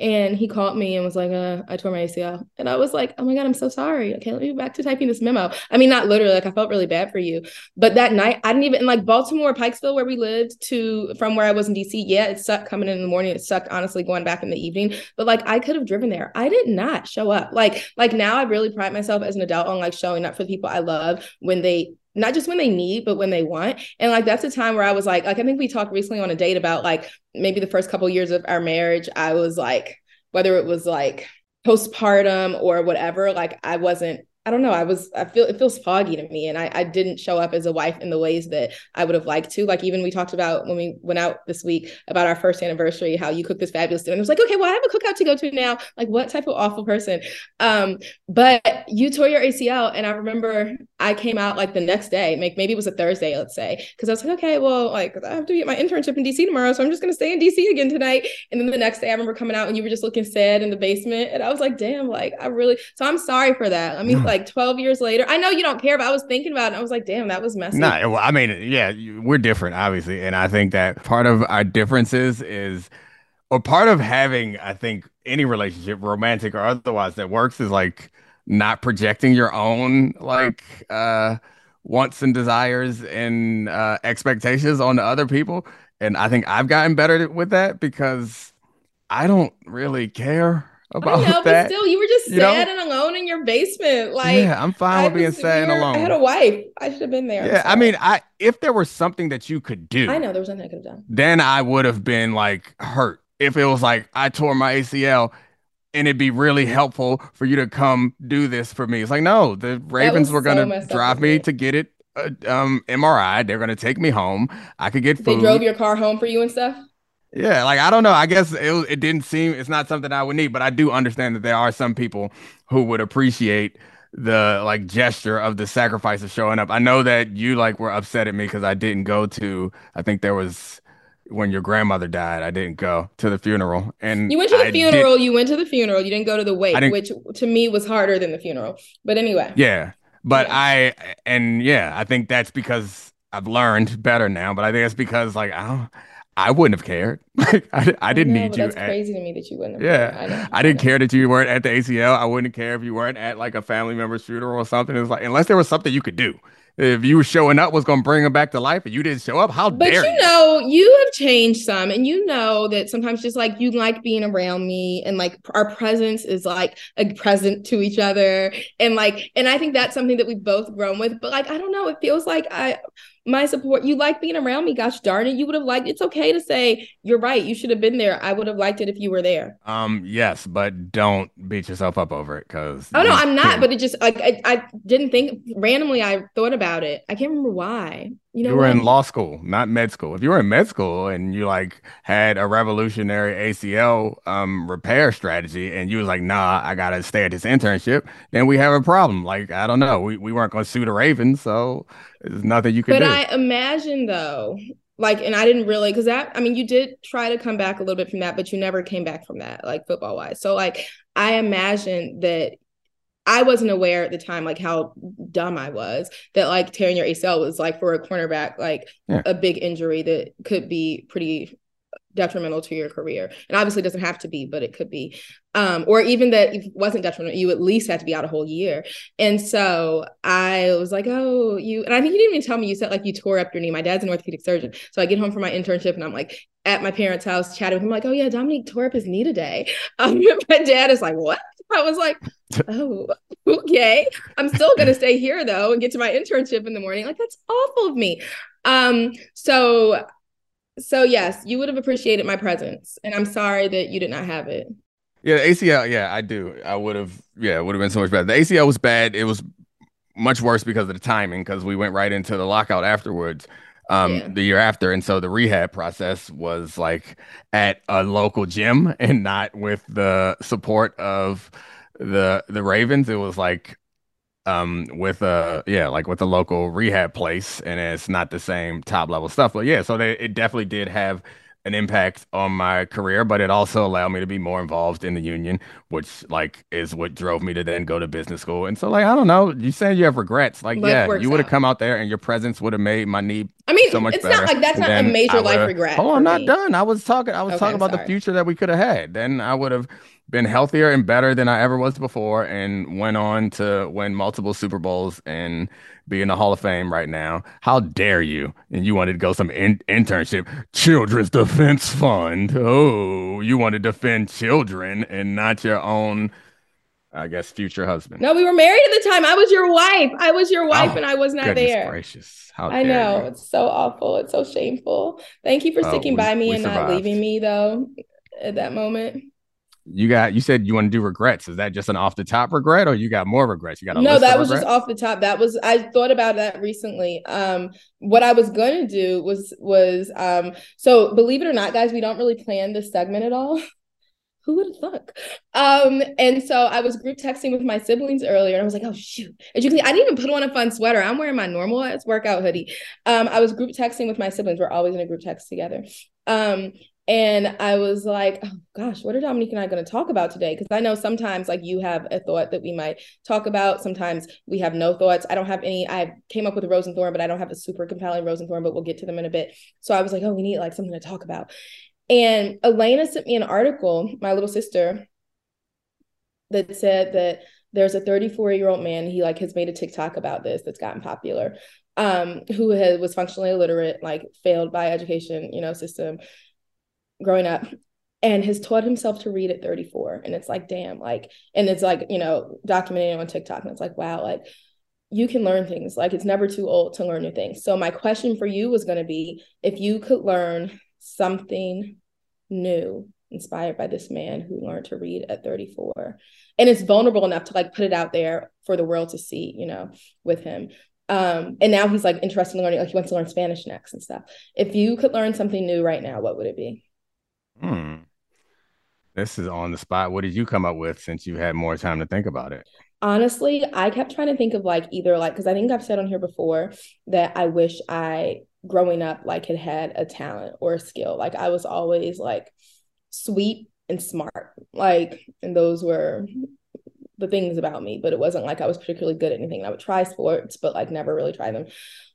And he called me and was like, uh, I tore my ACL. And I was like, oh my God, I'm so sorry. Okay, let me go back to typing this memo. I mean, not literally, like I felt really bad for you. But that night, I didn't even, like Baltimore, Pikesville, where we lived to from where I was in DC, yeah, it sucked coming in, in the morning. It sucked, honestly, going back in the evening. But like I could have driven there. I did not show up. Like, like now I really pride myself as an adult on like showing up for the people I love when they not just when they need, but when they want. And like that's a time where I was like, like I think we talked recently on a date about like maybe the first couple years of our marriage, I was like, whether it was like postpartum or whatever, like I wasn't I don't know. I was, I feel, it feels foggy to me. And I, I didn't show up as a wife in the ways that I would have liked to. Like, even we talked about when we went out this week about our first anniversary, how you cooked this fabulous dinner. And it was like, okay, well, I have a cookout to go to now. Like, what type of awful person? Um, but you tore your ACL. And I remember I came out like the next day, make, maybe it was a Thursday, let's say, because I was like, okay, well, like, I have to be at my internship in DC tomorrow. So I'm just going to stay in DC again tonight. And then the next day, I remember coming out and you were just looking sad in the basement. And I was like, damn, like, I really, so I'm sorry for that. I mean, like 12 years later. I know you don't care, but I was thinking about it. I was like, damn, that was messy. No, nah, well, I mean, yeah, we're different, obviously. And I think that part of our differences is, or part of having, I think, any relationship, romantic or otherwise, that works is like not projecting your own, like, uh, wants and desires and uh, expectations on other people. And I think I've gotten better with that because I don't really care about I know, that. But still, you were just sad you know? and alone in your basement. Like, yeah, I'm fine with being sad and alone. I had a wife. I should have been there. Yeah, I mean, I if there was something that you could do, I know there was nothing I could have done. Then I would have been like hurt. If it was like I tore my ACL and it'd be really helpful for you to come do this for me. It's like, no, the Ravens were gonna drive me to get it uh, um MRI. They're gonna take me home. I could get food. They drove your car home for you and stuff. Yeah, like I don't know. I guess it it didn't seem it's not something I would need, but I do understand that there are some people who would appreciate the like gesture of the sacrifice of showing up. I know that you like were upset at me because I didn't go to. I think there was when your grandmother died. I didn't go to the funeral, and you went to the I funeral. Did, you went to the funeral. You didn't go to the wake, which to me was harder than the funeral. But anyway, yeah. But yeah. I and yeah, I think that's because I've learned better now. But I think it's because like I don't. I wouldn't have cared. I, I didn't know, need you. That's at, crazy to me that you wouldn't. yeah, I, know, I, didn't care that you weren't at the ACL. I wouldn't care if you weren't at like a family member's funeral or something. It's like unless there was something you could do. If you were showing up was going to bring him back to life, and you didn't show up, how but dare you? But you know, you have changed some, and you know that sometimes just like you like being around me, and like our presence is like a present to each other, and like, and I think that's something that we've both grown with. But like, I don't know, it feels like I my support. You like being around me. Gosh darn it. You would have liked it's okay to say, you're right. You should have been there. I would have liked it if you were there. Um, yes, but don't beat yourself up over it because Oh no, I'm not, but it just like I, I didn't think randomly I thought about it. I can't remember why. You know, you were what? in law school, not med school. If you were in med school and you like had a revolutionary ACL um repair strategy and you was like, nah, I gotta stay at this internship, then we have a problem. Like, I don't know. We we weren't gonna sue the Ravens, so there's nothing you could but do. But I imagine though, like, and I didn't really because that I mean, you did try to come back a little bit from that, but you never came back from that, like football wise. So like I imagine that I wasn't aware at the time like how dumb I was that like tearing your ACL was like for a cornerback like yeah. a big injury that could be pretty detrimental to your career. And obviously doesn't have to be, but it could be. Um, or even that if it wasn't detrimental, you at least had to be out a whole year. And so I was like, oh, you and I think you didn't even tell me you said like you tore up your knee. My dad's an orthopedic surgeon. So I get home from my internship and I'm like at my parents' house chatting with him, like, oh yeah, Domonique tore up his knee today. Um, my dad is like, what? I was like, oh, okay. I'm still gonna stay here though and get to my internship in the morning. Like, that's awful of me. Um, so so yes, you would have appreciated my presence, and I'm sorry that you did not have it. Yeah, ACL. Yeah, I do. I would have. Yeah, it would have been so much better. The ACL was bad. It was much worse because of the timing, because we went right into the lockout afterwards. Um, yeah. the year after, and so the rehab process was like at a local gym and not with the support of the the Ravens. It was like um with a yeah like with a local rehab place and it's not the same top level stuff but yeah so they it definitely did have an impact on my career, but it also allowed me to be more involved in the union, which like is what drove me to then go to business school. And so like I don't know, you saying you have regrets. Like, Life yeah, you would have come out there and your presence would have made my knee I mean, so much it's better. not like that's not a major life regret. Oh, I'm not me. done. I was talking I was Okay, talking about sorry. the future that we could have had. Then I would have been healthier and better than I ever was before and went on to win multiple Super Bowls and be in the Hall of Fame right now. How dare you? And you wanted to go some in- internship, Children's Defense Fund. Oh, you want to defend children and not your own, I guess, future husband. No, we were married at the time. I was your wife. I was your wife, Oh, and I was not there. gracious. How I know you. it's so awful. It's so shameful. Thank you for Oh, sticking we- by me and not leaving me though at that moment. You got you said you want to do regrets. Is that just an off the top regret or you got more regrets? You got a No, that was just off the top. That was I thought about that recently. Um, what I was going to do was was um, so believe it or not, guys, we don't really plan this segment at all. Who would have thunk? Um, and so I was group texting with my siblings earlier, and I was like, "Oh shoot!" As you can see, I didn't even put on a fun sweater. I'm wearing my normal ass workout hoodie. Um, I was group texting with my siblings. We're always in a group text together. Um, and I was like, "Oh gosh, what are Domonique and I going to talk about today?" Because I know sometimes like you have a thought that we might talk about. Sometimes we have no thoughts. I don't have any. I came up with a rose and thorn, but I don't have a super compelling rose and thorn. But we'll get to them in a bit. So I was like, "Oh, we need like something to talk about." And Elena sent me an article, my little sister, that said that there's a 34 year old man. He like has made a TikTok about this that's gotten popular. Um, who has, was functionally illiterate, like failed by education, you know, system growing up, and has taught himself to read at 34. And it's like, damn, like, and it's like, you know, documented on TikTok, and it's like, wow, like you can learn things. Like it's never too old to learn new things. So my question for you was going to be if you could learn something new inspired by this man who learned to read at 34 and it's vulnerable enough to like put it out there for the world to see you know with him um and now he's like interested in learning like he wants to learn spanish next and stuff if you could learn something new right now what would it be Hmm. This is on the spot. What did you come up with since you had more time to think about it? honestly i kept trying to think of like either like because i think i've said on here before that i wish i growing up like had had a talent or a skill like i was always like sweet and smart like and those were the things about me but it wasn't like i was particularly good at anything i would try sports but like never really try them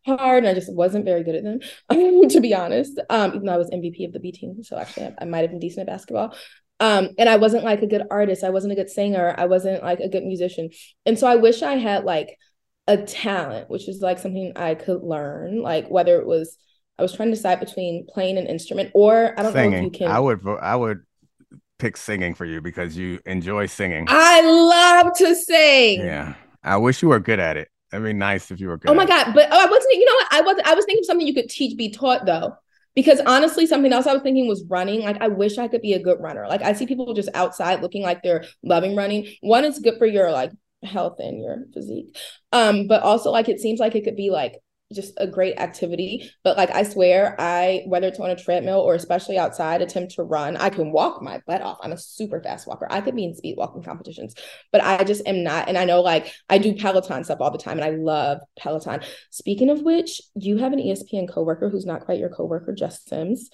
hard and i just wasn't very good at them to be honest um even though i was mvp of the b team so actually i, I might have been decent at basketball um and i wasn't like a good artist i wasn't a good singer i wasn't like a good musician and so i wish i had like a talent which is like something i could learn like whether it was i was trying to decide between playing an instrument or i don't know if you can I would I would pick singing for you because you enjoy singing. i love to sing Yeah. I wish you were good at it. That'd be nice if you were good. Oh my god! But oh, I wasn't. You know what? I was. I was thinking something you could teach, be taught though. Because honestly, something else I was thinking was running. Like I wish I could be a good runner. Like I see people just outside looking like they're loving running. One is good for your like health and your physique. Um, but also like it seems like it could be like just a great activity. But like I swear, I whether it's on a treadmill or especially outside, attempt to run. I can walk my butt off. I'm a super fast walker. I could be in speed walking competitions, but I just am not. And I know like I do Peloton stuff all the time, and I love Peloton. Speaking of which, you have an ESPN coworker who's not quite your coworker, Jess Sims,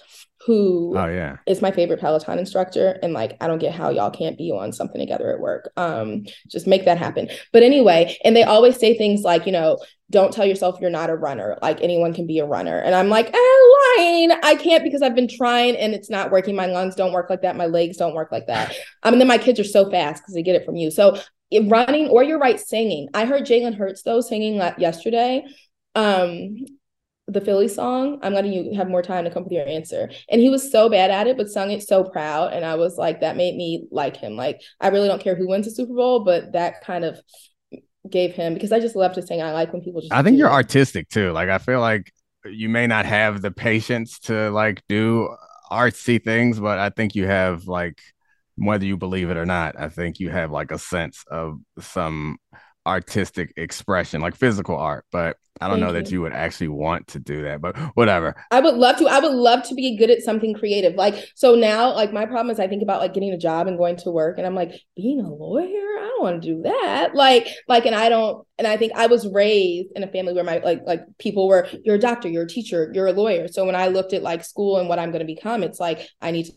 who Oh yeah. is my favorite Peloton instructor. And like, I don't get how y'all can't be on something together at work. Um, just make that happen. But anyway, and they always say things like, you know, don't tell yourself you're not a runner. Like anyone can be a runner. And I'm like, eh, lying. I can't because I've been trying and it's not working. My lungs don't work like that. My legs don't work like that. Um, and then my kids are so fast because they get it from you. So running or you're right, singing. I heard Jalen Hurts though singing like yesterday. Um, the Philly song. I'm letting you have more time to come with your answer. And he was so bad at it, but sung it so proud. And I was like, that made me like him. Like, I really don't care who wins the Super Bowl, but that kind of gave him because I just love to sing. I like when people just. I think you're it. artistic too. Like I feel like you may not have the patience to like do artsy things, but I think you have like whether you believe it or not, I think you have like a sense of some artistic expression, like physical art. But I don't Thank know that you. you would actually want to do that. But whatever. I would love to. I would love to be good at something creative. Like so now, like my problem is I think about like getting a job and going to work, and I'm like being a lawyer. I don't want to do that. Like, like, and I don't, and I think I was raised in a family where my like like people were, you're a doctor, you're a teacher, you're a lawyer. So when I looked at like school and what I'm going to become, it's like I need to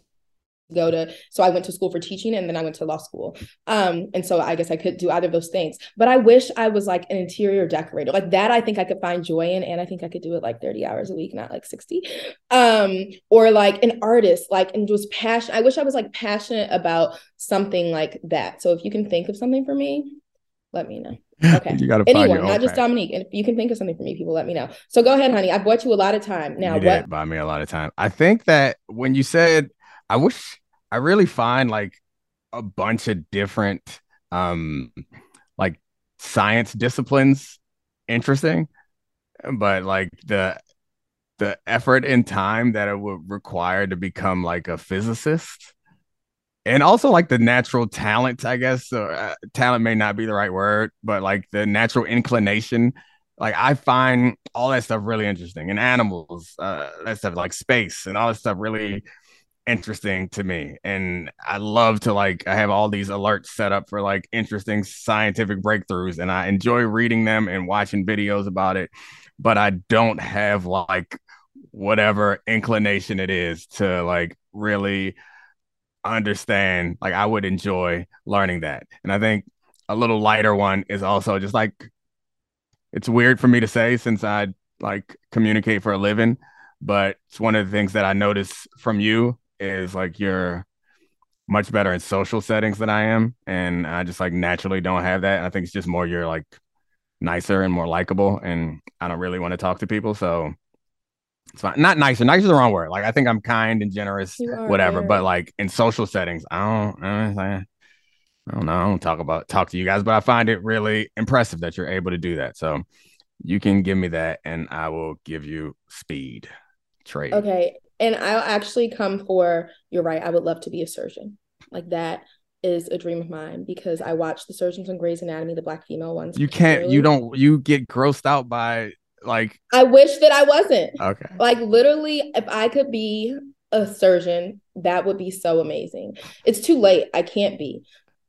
go to so i went to school for teaching and then i went to law school. Um and so i guess i could do either of those things. But i wish i was like an interior decorator. Like that i think i could find joy in and i think i could do it like 30 hours a week not like 60 um or like an artist like and just passion i wish i was like passionate about something like that. So if you can think of something for me let me know. Okay. you gotta anyone not just domonique. And if you can think of something for me people let me know. So go ahead honey. I bought you a lot of time. Now you what buy me a lot of time. I think that when you said I wish I really find like a bunch of different um like science disciplines interesting, but like the the effort and time that it would require to become like a physicist and also like the natural talent i guess so uh, talent may not be the right word but like the natural inclination like i find all that stuff really interesting and animals uh that stuff like space and all that stuff really interesting to me and i love to like i have all these alerts set up for like interesting scientific breakthroughs and i enjoy reading them and watching videos about it but i don't have like whatever inclination it is to like really understand like i would enjoy learning that and i think a little lighter one is also just like it's weird for me to say since i like communicate for a living but it's one of the things that i notice from you is like you're much better in social settings than I am, and I just like naturally don't have that. I think it's just more you're like nicer and more likable, and I don't really want to talk to people, so it's fine. Not nicer. Nice is the wrong word. Like I think I'm kind and generous, whatever. But like in social settings, I don't. I don't know. I don't talk about talk to you guys, but I find it really impressive that you're able to do that. So you can give me that, and I will give you speed trade. Okay, and I'll actually come for you're right. I would love to be a surgeon. Like that is a dream of mine because I watched the surgeons on Grey's Anatomy, the black female ones. You can't, you don't, you get grossed out by like. I wish that I wasn't. Okay. Like literally, if I could be a surgeon, that would be so amazing. It's too late. I can't be.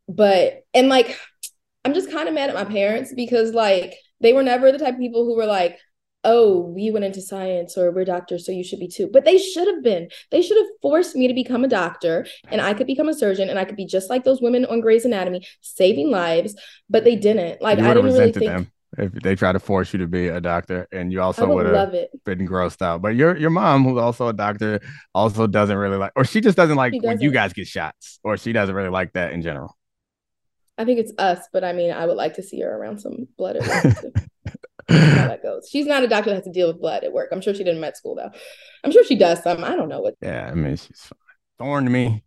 But, and like, I'm just kind of mad at my parents because like they were never the type of people who were like, oh, we went into science or we're doctors, so you should be too. But they should have been. They should have forced me to become a doctor and I could become a surgeon and I could be just like those women on Grey's Anatomy, saving lives. But they didn't. Like, I didn't really think. Them if they try to force you to be a doctor and you also would have been grossed out. But your your mom, who's also a doctor, also doesn't really like, or she just doesn't like doesn't. when you guys get shots, or she doesn't really like that in general. I think it's us, but I mean, I would like to see her around some blood. how that goes. She's not a doctor that has to deal with blood at work. I'm sure she didn't med school though. I'm sure she does some. I don't know what. Yeah, I mean she's fine. Thorn to me.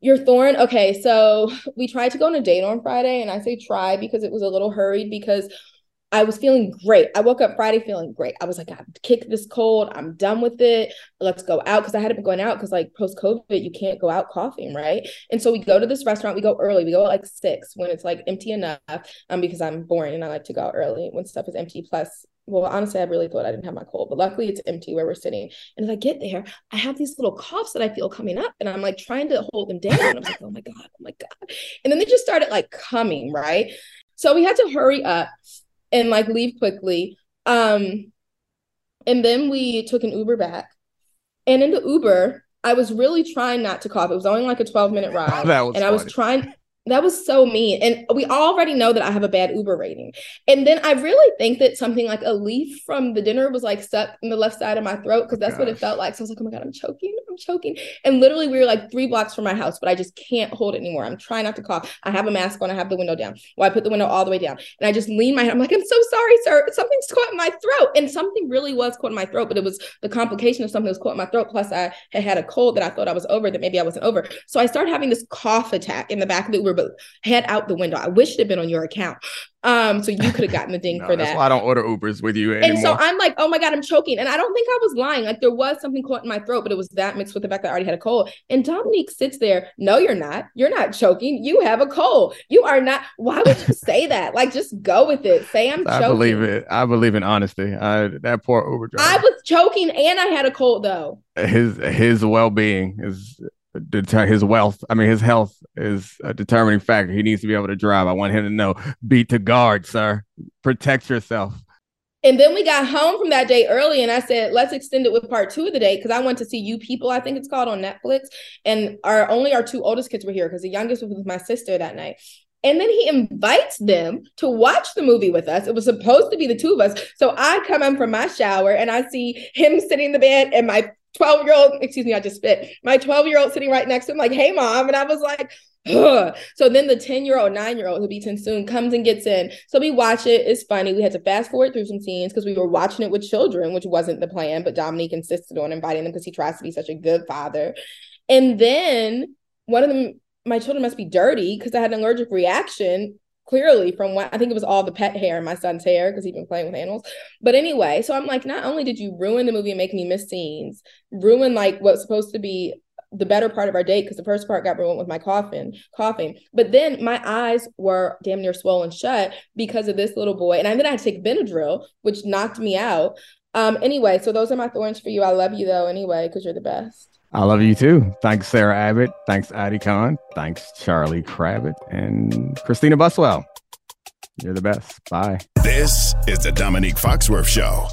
Your thorn. Okay, so we tried to go on a date on Friday, and I say try because it was a little hurried because I was feeling great. I woke up Friday feeling great. I was like, I've kicked this cold. I'm done with it. Let's go out because I hadn't been going out because like post COVID, you can't go out coughing, right? And so we go to this restaurant. We go early. We go at like six when it's like empty enough. Um, because I'm boring and I like to go out early when stuff is empty. Plus, well, honestly, I really thought I didn't have my cold, but luckily it's empty where we're sitting. And as I get there, I have these little coughs that I feel coming up, and I'm like trying to hold them down. And I'm like, oh my god, oh my god. And then they just started like coming, right? So we had to hurry up and like leave quickly. Um, and then we took an Uber back. And in the Uber, I was really trying not to cough. It was only like a 12 minute ride. and funny. I was trying that was so mean. And we already know that I have a bad Uber rating. And then I really think that something like a leaf from the dinner was like stuck in the left side of my throat because that's Gosh. what it felt like. So I was like, oh my God, I'm choking. I'm choking. And literally, we were like three blocks from my house, but I just can't hold it anymore. I'm trying not to cough. I have a mask on. I have the window down. Well, I put the window all the way down. And I just lean my head. I'm like, I'm so sorry, sir. Something's caught in my throat. And something really was caught in my throat, but it was the complication of something that was caught in my throat. Plus, I had had a cold that I thought I was over, that maybe I wasn't over. So I started having this cough attack in the back of the Uber, but head out the window. I wish it had been on your account. Um, so you could have gotten the ding no, for that. That's why I don't order Ubers with you anymore. And so I'm like, oh my god, I'm choking, and I don't think I was lying. Like there was something caught in my throat, but it was that mixed with the fact that I already had a cold. And Domonique sits there. No, you're not. You're not choking. You have a cold. You are not. Why would you say that? Like just go with it. Say I'm. I choking. believe it. I believe in honesty. I, that poor Uber driver. I was choking, and I had a cold though. His his well being is deter his wealth. I mean, his health is a determining factor. He needs to be able to drive. I want him to know beat to guard, sir. Protect yourself. And then we got home from that day early, and I said, let's extend it with part two of the day because I went to see You People, I think it's called on Netflix. And our only our two oldest kids were here because the youngest was with my sister that night. And then he invites them to watch the movie with us. It was supposed to be the two of us. So I come in from my shower and I see him sitting in the bed and my 12 year old, excuse me, I just spit, my 12 year old sitting right next to him, like, hey, mom. And I was like, Ugh. So then the 10 year old, nine year old, who'll be 10 soon, comes and gets in. So we watch it. It's funny. We had to fast forward through some scenes because we were watching it with children, which wasn't the plan, but Domonique insisted on inviting them because he tries to be such a good father. And then one of them, my children must be dirty because I had an allergic reaction clearly from what I think it was all the pet hair in my son's hair because he'd been playing with animals. But anyway, so I'm like, not only did you ruin the movie and make me miss scenes, ruin like what's supposed to be the better part of our date because the first part got ruined with my coughing, coughing. But then my eyes were damn near swollen shut because of this little boy. And then I had to take Benadryl, which knocked me out. Um, anyway, so those are my thorns for you. I love you though, anyway, because you're the best. I love you too. Thanks, Sarah Abbott. Thanks, Addie Khan. Thanks, Charlie Kravitz and Christina Buswell. You're the best. Bye. This is the Domonique Foxworth Show.